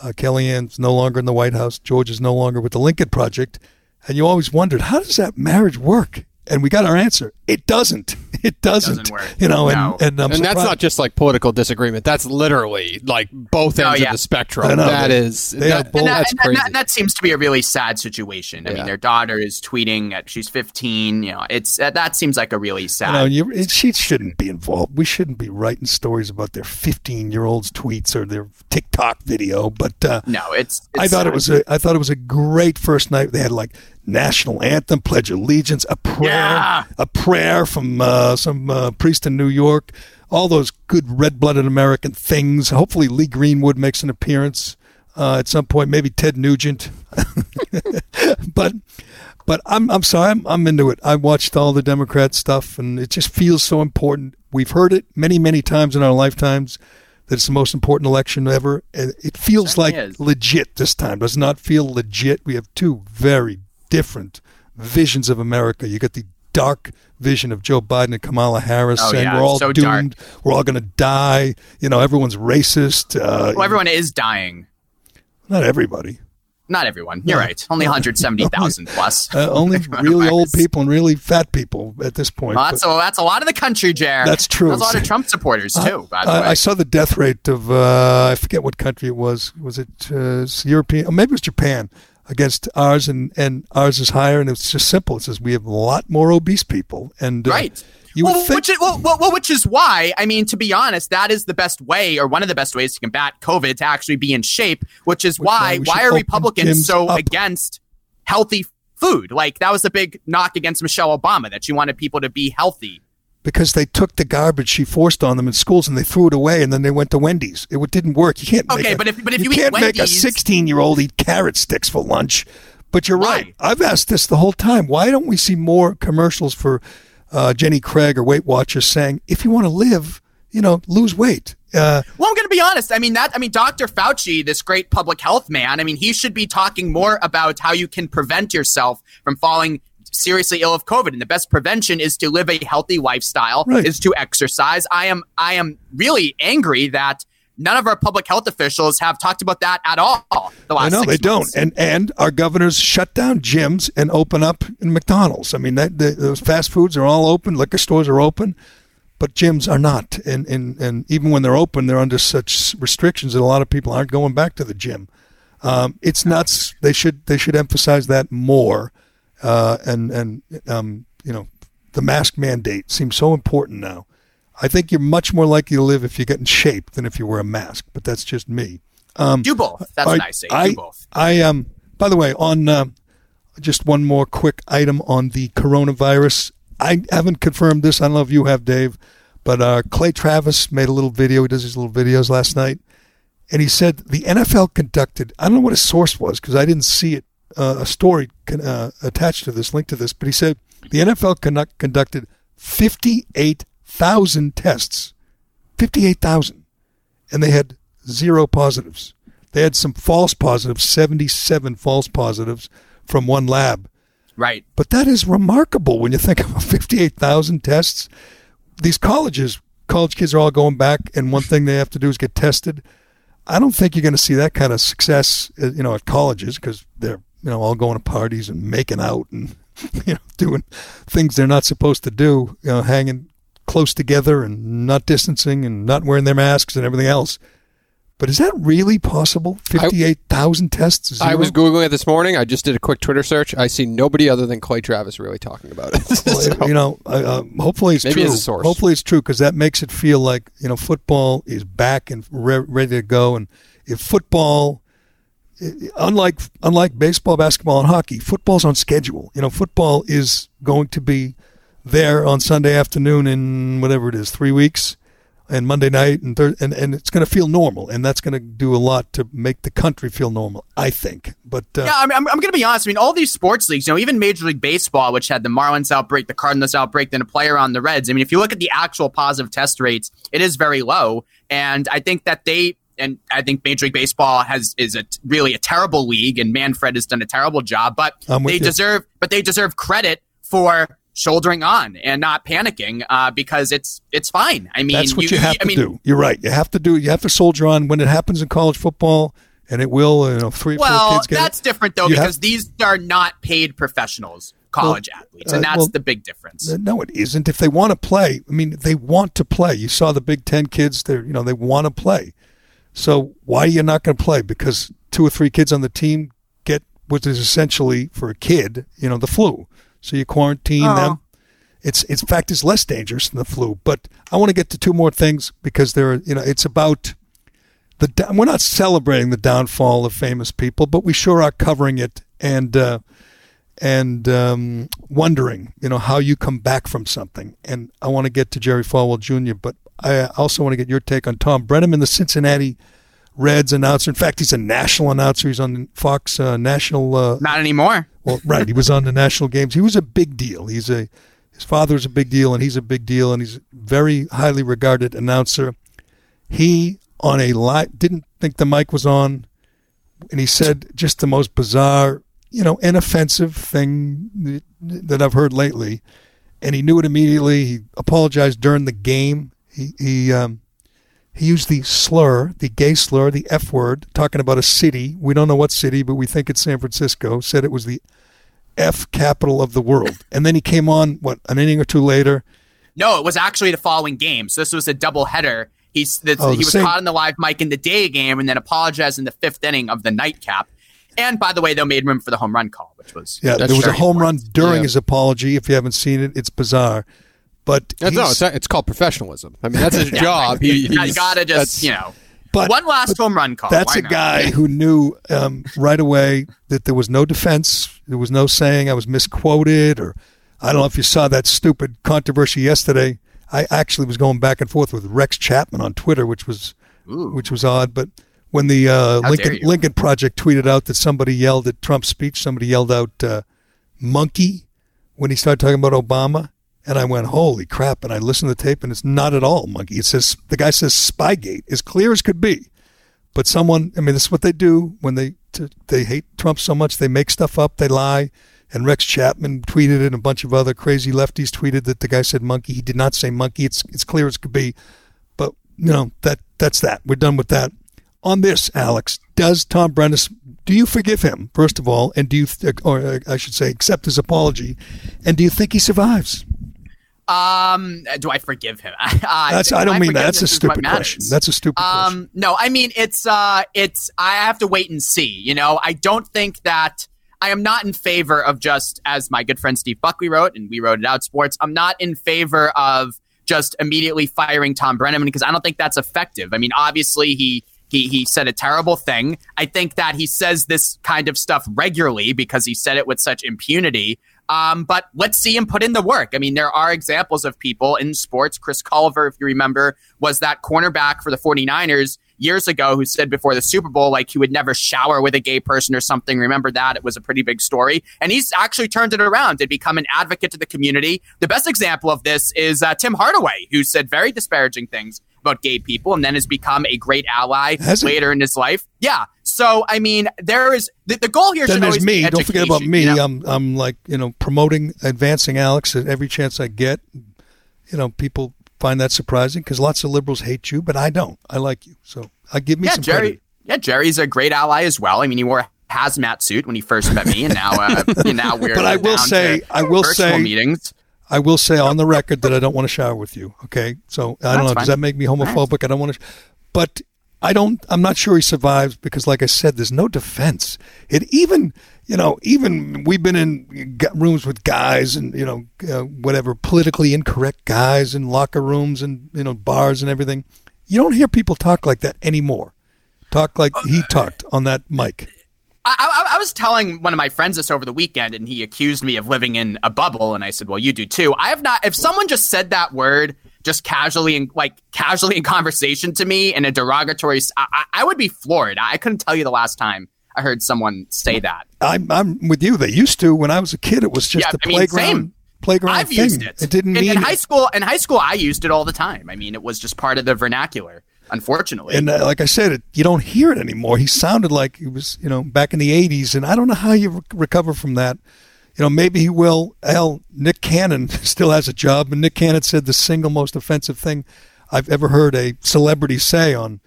uh, Kellyanne's no longer in the White House. George is no longer with the Lincoln Project. And you always wondered, how does that marriage work? And we got our answer. It doesn't. It doesn't. Doesn't work. You know, and, No. and, I'm and that's not just like political disagreement. That's literally like both Oh, ends yeah. of the spectrum. I know. That They- is they that- both- And that, that's and crazy. that, that seems to be a really sad situation. I Yeah. mean, their daughter is tweeting at she's 15. You know, it's that, that seems like a really sad. You know, you, it, she shouldn't be involved. We shouldn't be writing stories about their 15 year olds' tweets or their TikTok video. But uh, no, it's, I it's thought it was a I thought it was a great first night. They had like national anthem, pledge allegiance, a prayer, Yeah. a prayer from uh, some uh, priest in New York. All those good red blooded American things. Hopefully, Lee Greenwood makes an appearance uh, at some point. Maybe Ted Nugent. but but I'm I'm sorry. I'm I'm into it. I watched all the Democrat stuff, and it just feels so important. We've heard it many many times in our lifetimes that it's the most important election ever. And it feels like is. legit this time. Does not feel legit. We have two very different visions of America. You get the dark vision of Joe Biden and Kamala Harris Oh, saying yeah, we're all so dark. doomed. We're all going to die. You know, everyone's racist. Uh, Well, everyone is dying. not everybody. Not everyone. You're right. Only 170,000 plus. Uh, only really old people and really fat people at this point. Well, that's, But a, that's a lot of the country, Jared. That's true. There's a lot of Trump supporters, too, by the I, way. I saw the death rate of uh, I forget what country it was. Was it uh, European? Or maybe it was Japan against ours, and, and ours is higher. And it's just simple. It says we have a lot more obese people, and uh, right. You well, think which is, well, well, which is why, I mean, to be honest, that is the best way, or one of the best ways to combat COVID, to actually be in shape. Which is why why why are Republicans so up. against healthy food? Like that was the big knock against Michelle Obama that she wanted people to be healthy. Because they took the garbage she forced on them in schools and they threw it away, and then they went to Wendy's. It didn't work. You can't. Okay, make a- but if- but if you eat can't make a sixteen-year-old eat carrot sticks for lunch. But you're right. Right. I've asked this the whole time. Why don't we see more commercials for uh, Jenny Craig or Weight Watchers saying, if you want to live, you know, lose weight? Uh, Well, I'm going to be honest. I mean, that, I mean, Dr. Fauci, this great public health man, I mean, he should be talking more about how you can prevent yourself from falling seriously ill of COVID. And the best prevention is to live a healthy lifestyle, Right. is to exercise. I am, I am really angry that none of our public health officials have talked about that at all the last I know they months. don't, and and our governors shut down gyms and open up in McDonald's. I mean, that the, those fast foods are all open, liquor stores are open, but gyms are not. And and and even when they're open, they're under such restrictions that a lot of people aren't going back to the gym. Um, it's nuts. They should they should emphasize that more. Uh, and and um, you know the mask mandate seems so important now. I think you're much more likely to live if you get in shape than if you wear a mask. But that's just me. Um, Do both. That's I, what I say. Do both. I um. By the way, on uh, just one more quick item on the coronavirus. I haven't confirmed this. I don't know if you have, Dave, but uh, Clay Travis made a little video. He does his little videos last night, and he said the NFL conducted. I don't know what his source was because I didn't see it. Uh, a story con- uh, attached to this, link to this, but he said the NFL conduct- conducted fifty-eight thousand tests, fifty-eight thousand, and they had zero positives. They had some false positives, seventy-seven false positives from one lab. Right. But that is remarkable when you think of 58,000 tests. These colleges, college kids are all going back, and one thing they have to do is get tested. I don't think you're going to see that kind of success, uh, you know, at colleges because they're, you know, all going to parties and making out and, you know, doing things they're not supposed to do, you know, hanging close together and not distancing and not wearing their masks and everything else. But is that really possible? 58,000 tests? I was googling it this morning. I just did a quick Twitter search. I see nobody other than Clay Travis really talking about it. So- you know, uh, hopefully it's Maybe true. it's a source. Hopefully it's true because that makes it feel like you know football is back and re- ready to go. And if football, unlike unlike baseball, basketball, and hockey, football's on schedule. You know, football is going to be there on Sunday afternoon in whatever it is, three weeks, and Monday night, and thir- and and it's going to feel normal, and that's going to do a lot to make the country feel normal. I think, but uh, Yeah, I mean, I'm, I'm going to be honest. I mean, all these sports leagues, you know, even Major League Baseball, which had the Marlins outbreak, the Cardinals outbreak, then a player on the Reds. I mean, if you look at the actual positive test rates, it is very low. And I think that they, and I think Major League Baseball has is a really a terrible league, and Manfred has done a terrible job. But they you. deserve, but they deserve credit for shouldering on and not panicking uh, because it's it's fine. I mean, That's what you, have I to mean, do. You're right. You have to do. You have to soldier on when it happens in college football, and it will. You know, three, four Well, kids get that's it. different though You have- because these are not paid professionals, college athletes, and uh, that's well, the big difference. Uh, No, it isn't. If they want to play, I mean, they want to play. You saw the Big Ten kids. They're you know they want to play. So why are you not going to play? Because two or three kids on the team get what is essentially for a kid, you know, the flu. So you quarantine Oh. them. It's, it's in fact it's less dangerous than the flu. But I want to get to two more things because there are you know it's about the we're not celebrating the downfall of famous people, but we sure are covering it and uh, and um, wondering, you know, how you come back from something. And I want to get to Jerry Falwell Jr., but I also want to get your take on Thom Brennaman, the Cincinnati Reds announcer. In fact, he's a national announcer. He's on Fox uh, National. Uh, Not anymore. well, right. He was on the national games. He was a big deal. He's a his father was a big deal, and he's a big deal, and he's a very highly regarded announcer. He on a live didn't think the mic was on, and he said just the most bizarre, you know, inoffensive thing that I've heard lately, and he knew it immediately. He apologized during the game. He he um, he used the slur, the gay slur, the F word, talking about a city. We don't know what city, but we think it's San Francisco. Said it was the F capital of the world. And then he came on, what, an inning or two later. No, it was actually the following game. So this was a double header. He's this, Oh, the he was same- caught on the live mic in the day game and then apologized in the fifth inning of the nightcap. And by the way, they made room for the home run call, which was Yeah, there was a very home run during Yeah. his apology. If you haven't seen it, it's bizarre. But no, it's, it's called professionalism. I mean, that's his Yeah. job. He, he's- gotta just you know But- one last home run call. That's Why a not? guy who knew um, right away that there was no defense. There was no saying I was misquoted, or I don't know if you saw that stupid controversy yesterday. I actually was going back and forth with Rex Chapman on Twitter, which was which was odd. But when the uh, Lincoln. Lincoln Project tweeted out that somebody yelled at Trump's speech, somebody yelled out uh, "monkey" when he started talking about Obama. And I went, holy crap. And I listened to the tape, and it's not at all monkey. It says, the guy says Spygate, as clear as could be. But someone, I mean, this is what they do when they t- they hate Trump so much. They make stuff up, they lie. And Rex Chapman tweeted it, and a bunch of other crazy lefties tweeted that the guy said monkey. He did not say monkey. It's it's clear as could be. But you know that that's that. We're done with that. On this, Alex, does Thom Brennaman? Do you forgive him first of all, and do you, or I should say, accept his apology? And do you think he survives? Um, do I forgive him? uh, That's I don't mean that. That's a forgiveness is what stupid question. That's a stupid question. Um, no, I mean it's uh, it's I have to wait and see. You know, I don't think that. I am not in favor of just, as my good friend Steve Buckley wrote, and we wrote it out sports, I'm not in favor of just immediately firing Thom Brennaman because I don't think that's effective. I mean, obviously he he he said a terrible thing. I think that he says this kind of stuff regularly because he said it with such impunity. Um, but let's see him put in the work. I mean, there are examples of people in sports. Chris Culliver, if you remember, was that cornerback for the 49ers years ago who said before the Super Bowl, like he would never shower with a gay person or something. Remember that? It was a pretty big story. And he's actually turned it around and become an advocate to the community. The best example of this is uh, Tim Hardaway, who said very disparaging things about gay people and then has become a great ally Has he? later in his life. Yeah. So, I mean, there is the, the goal here Then should there's always me. be Don't forget about education, me. you know? I'm I'm like you know promoting, advancing Alex at every chance I get. You know, people find that surprising because lots of liberals hate you, but I don't. I like you, so I give me yeah, some Gerry. credit. Yeah, Gerry's a great ally as well. I mean, he wore a hazmat suit when he first met me, and now, uh, now we're. But I will down say, to I will virtual say, meetings. I will say on the record that I don't want to shower with you. Okay, so I don't That's know. fine. Does that make me homophobic? I don't want to, but I don't. I'm not sure he survives because, like I said, there's no defense. It even, you know, even we've been in rooms with guys and you know, uh, whatever politically incorrect guys in locker rooms and you know bars and everything. You don't hear people talk like that anymore. Talk like he talked on that mic. I, I, I was telling one of my friends this over the weekend, and he accused me of living in a bubble. And I said, "Well, you do too." I have not. If someone just said that word just casually and like casually in conversation to me in a derogatory, I would be floored. I couldn't tell you the last time I heard someone say that. I'm I'm with you. They used to when I was a kid. It was just Yeah, a I mean, playground same. playground I've thing. used it. It didn't in, mean in high school. In high school, I used it all the time. I mean, it was just part of the vernacular. Unfortunately, And uh, like I said, it, you don't hear it anymore. He sounded like he was, you know, back in the '80s, and I don't know how you re- recover from that. You know, maybe he will. Hell, Nick Cannon still has a job, and Nick Cannon said the single most offensive thing I've ever heard a celebrity say on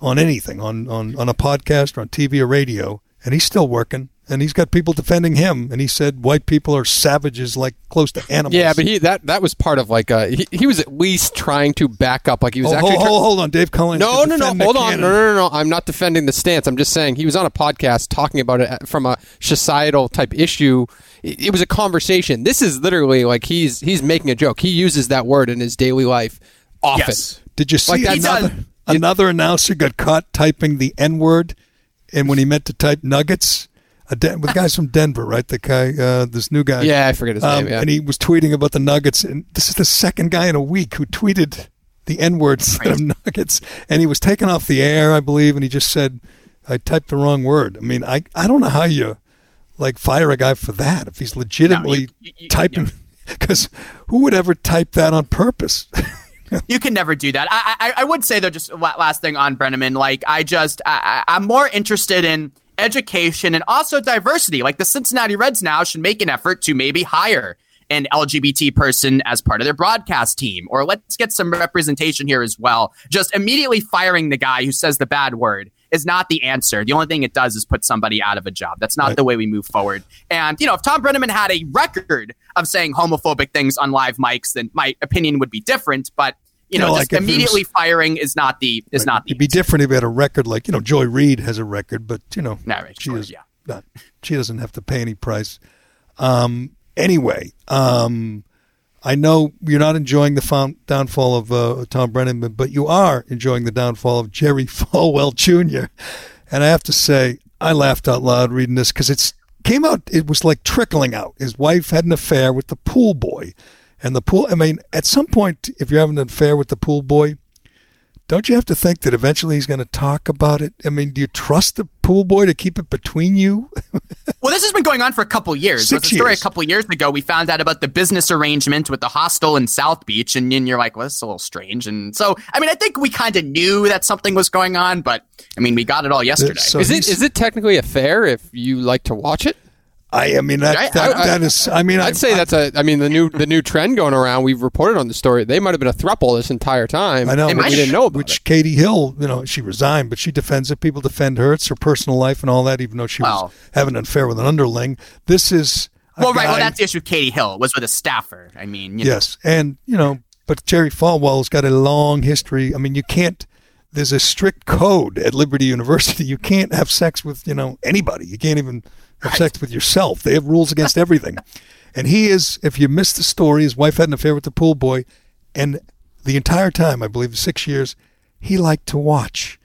on anything, on on on a podcast or on TV or radio, and he's still working. And he's got people defending him, and he said white people are savages, like close to animals. Yeah, but he that that was part of like uh he, he was at least trying to back up like he was Oh, actually hold, try- hold, hold on, Dave Cullen. No, no, no. Hold on. No, no, no, no. I'm not defending the stance. I'm just saying he was on a podcast talking about it from a societal type issue. It, it was a conversation. This is literally like he's he's making a joke. He uses that word in his daily life often. Yes. Did you see Like, that's- another, another announcer got caught typing the N word, and when he meant to type nuggets, a Den- with guys from Denver, right? The guy, uh, this new guy. Yeah, I forget his Um, name. Yeah. And he was tweeting about the nuggets, and this is the second guy in a week who tweeted the N word instead of nuggets, and he was taken off the air, I believe, and he just said, "I typed the wrong word." I mean, I I don't know how you like fire a guy for that if he's legitimately you- you- typing. Because who would ever type that on purpose? You can never do that. I, I, I would say though, just last thing on Brennaman, like I just, I- I'm more interested in education and also diversity. Like the Cincinnati Reds now should make an effort to maybe hire an LGBT person as part of their broadcast team, or let's get some representation here as well. Just immediately firing the guy who says the bad word is not the answer. The only thing it does is put somebody out of a job. That's not the way we move forward. And, you know, if Thom Brennaman had a record of saying homophobic things on live mics, then my opinion would be different. But, you know, know, like it was- immediately firing is not the is not the It'd be different if he had a record like you know Joy Reid has a record, but you know No, right, she sure, is yeah. not. She doesn't have to pay any price. Um, anyway, um, I know you're not enjoying the found, downfall of uh, Thom Brennaman, but, but you are enjoying the downfall of Jerry Falwell Jr. And I have to say, I laughed out loud reading this because it's came out. It was like trickling out. His wife had an affair with the pool boy, and the pool. I mean, at some point, if you're having an affair with the pool boy, don't you have to think that eventually he's going to talk about it? I mean, do you trust the pool boy to keep it between you? Well, this has been going on for a couple years. There was Six a story years. a couple years ago. We found out about the business arrangement with the hostel in South Beach, and, then you're like, well, this is a little strange. And so, I mean, I think we kind of knew that something was going on, but I mean, we got it all yesterday. So is it he's- is it technically a fair if you like to watch it? I, I mean, that, I- that, I- that is. I mean, I'd I, say that's a. I mean, the new the new trend going around. We've reported on the story. They might have been a thruple this entire time. I know, It but we didn't know about which it. Katie Hill, you know, she resigned, but she defends it. People defend her. It's her personal life and all that, even though she was having an affair with an underling. This is. a well, right. Well, that's the issue with Katie Hill was with a staffer. I mean, you know. Yes, and you know, but Jerry Falwell's got a long history. I mean, you can't. There's a strict code at Liberty University. You can't have sex with you know anybody. You can't even have sex with yourself. They have rules against everything. And he is, if you missed the story, his wife had an affair with the pool boy, and the entire time, I believe six years, he liked to watch.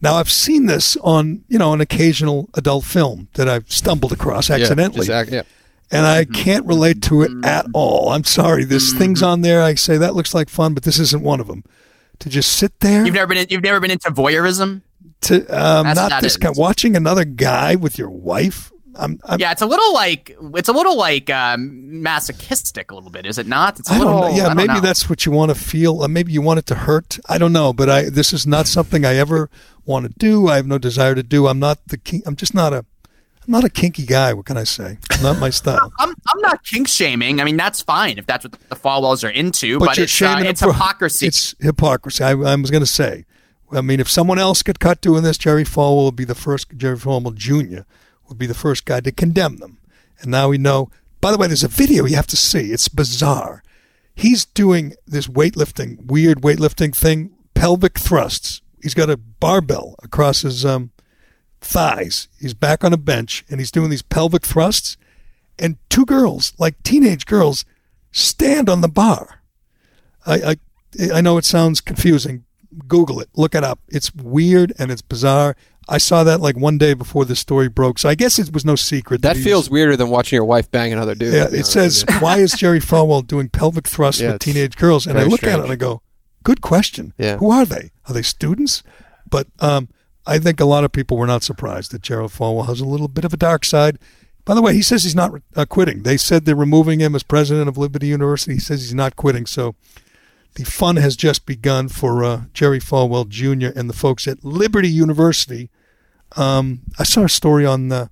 Now I've seen this on, you know, an occasional adult film that I've stumbled across accidentally. Yeah, ac- yeah. And I mm-hmm. can't relate to it at mm-hmm. all. I'm sorry. There's mm-hmm. things on there I say that looks like fun, but this isn't one of them. To just sit there You've never been in, you've never been into voyeurism. to um, not not this it. guy watching another guy with your wife. I'm, I'm Yeah, it's a little like it's a little like um, masochistic a little bit, is it not? It's a I little. don't know. Yeah, maybe know. that's what you want to feel. Uh, maybe you want it to hurt. I don't know, but I this is not something I ever want to do. I have no desire to do. I'm not the king. I'm just not a. I'm not a kinky guy. What can I say? Not my style. I'm I'm not kink shaming. I mean, that's fine if that's what the Falwells are into, but, you're it's uh, it's hypocrisy. It's hypocrisy. I, I was going to say. I mean, if someone else got caught doing this, Jerry Falwell would be the first. Jerry Falwell Jr. would be the first guy to condemn them. And now we know. By the way, there's a video you have to see. It's bizarre. He's doing this weightlifting, weird weightlifting thing, pelvic thrusts. He's got a barbell across his um, thighs. He's back on a bench and he's doing these pelvic thrusts. And two girls, like teenage girls, stand on the bar. I, I I know it sounds confusing. Google it, look it up. It's weird and it's bizarre. I saw that like one day before the story broke, so I guess it was no secret. That he's- feels weirder than watching your wife bang another dude. Yeah, it says, "Why is Jerry Falwell doing pelvic thrusts Yeah, with teenage girls?" And I look at it and I go, "Good question. Yeah. Who are they? Are they students?" But um, I think a lot of people were not surprised that Gerald Falwell has a little bit of a dark side. By the way, he says he's not uh, quitting. They said they're removing him as president of Liberty University. He says he's not quitting. So the fun has just begun for uh, Jerry Falwell Jr. and the folks at Liberty University. Um, I saw a story on the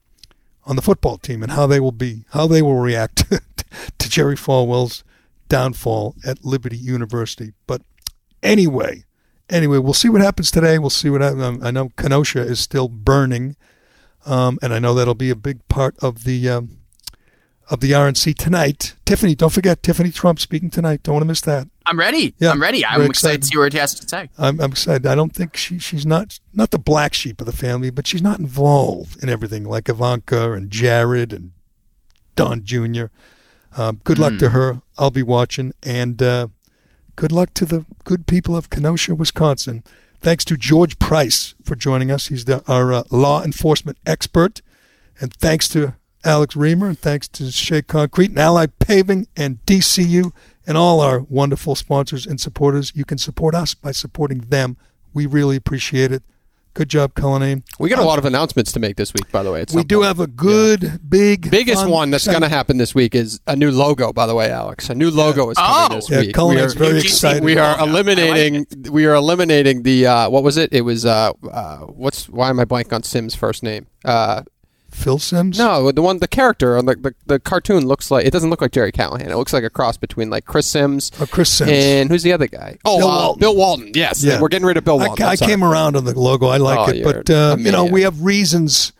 on the football team and how they will be how they will react to Jerry Falwell's downfall at Liberty University. But anyway, anyway, we'll see what happens today. We'll see what happens. Um, I know Kenosha is still burning, um, and I know that'll be a big part of the um, of the RNC tonight. Tiffany, don't forget Tiffany Trump speaking tonight. Don't want to miss that. I'm ready. Yeah, I'm ready. I'm excited, excited. to see what he has to say. I'm, I'm excited. I don't think she she's not not the black sheep of the family, but she's not involved in everything like Ivanka and Jared and Don Jr. Um, good luck to her. I'll be watching, and uh, good luck to the good people of Kenosha, Wisconsin. Thanks to George Price for joining us. He's the, our uh, law enforcement expert, and thanks to Alex Reimer, and thanks to Shea Concrete and Allied Paving and DCU and all our wonderful sponsors and supporters. You can support us by supporting them. We really appreciate it. Good job, Cullinane. We got a lot of announcements to make this week, by the way. We do point. have a good, big, biggest fun one that's going to happen this week is a new logo. By the way, Alex, a new logo is coming Oh. this Yeah, week. Cullinane's we are, very excited. we are logo. I like eliminating. we are eliminating the uh, what was it? It was uh, uh, what's why am I blanking on Sim's first name? Uh, Phil Simms. no, the one the character on the, the the cartoon looks like it doesn't look like Gerry Callahan. It looks like a cross between like Chris Simms. Oh, Chris Simms. And who's the other guy? Oh, Bill uh, Walton. Bill Walton. Yes, Yeah. we're getting rid of Bill I, Walton. I I'm came around on the logo. I like Oh, it, but uh, you know we have reasons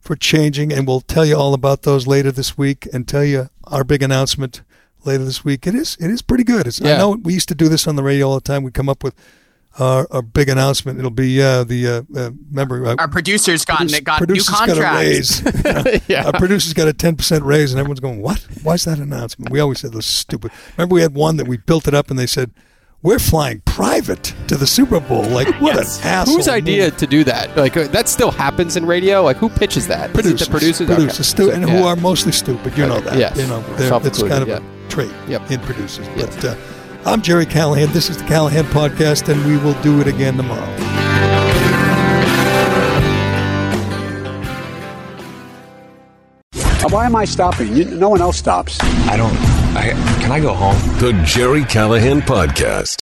for changing, and we'll tell you all about those later this week, and tell you our big announcement later this week. It is it is pretty good. It's, I know we used to do this on the radio all the time. We come up with our, our big announcement. It'll be uh, the uh, uh, remember uh, Our producers got produce- got new producer's got a contracts. raise. Yeah. Our producer's got a ten percent raise, and everyone's going, "What? Why's that announcement?" We always said this is stupid. Remember, we had one that we built it up, and they said, "We're flying private to the Super Bowl." Like, what Yes. an asshole! Whose idea move. to do that? Like uh, that still happens in radio. Like who pitches that? Is it Producers, the producers, producers, Okay. stu- So, and yeah. who are mostly stupid. You know that. Yes. You know, they're- it's kind of included, a trait Yep. in producers. Yes. But uh, I'm Gerry Callahan. This is the Callahan Podcast, and we will do it again tomorrow. Uh, why am I stopping? You, no one else stops. I don't. I can I go home? The Gerry Callahan Podcast.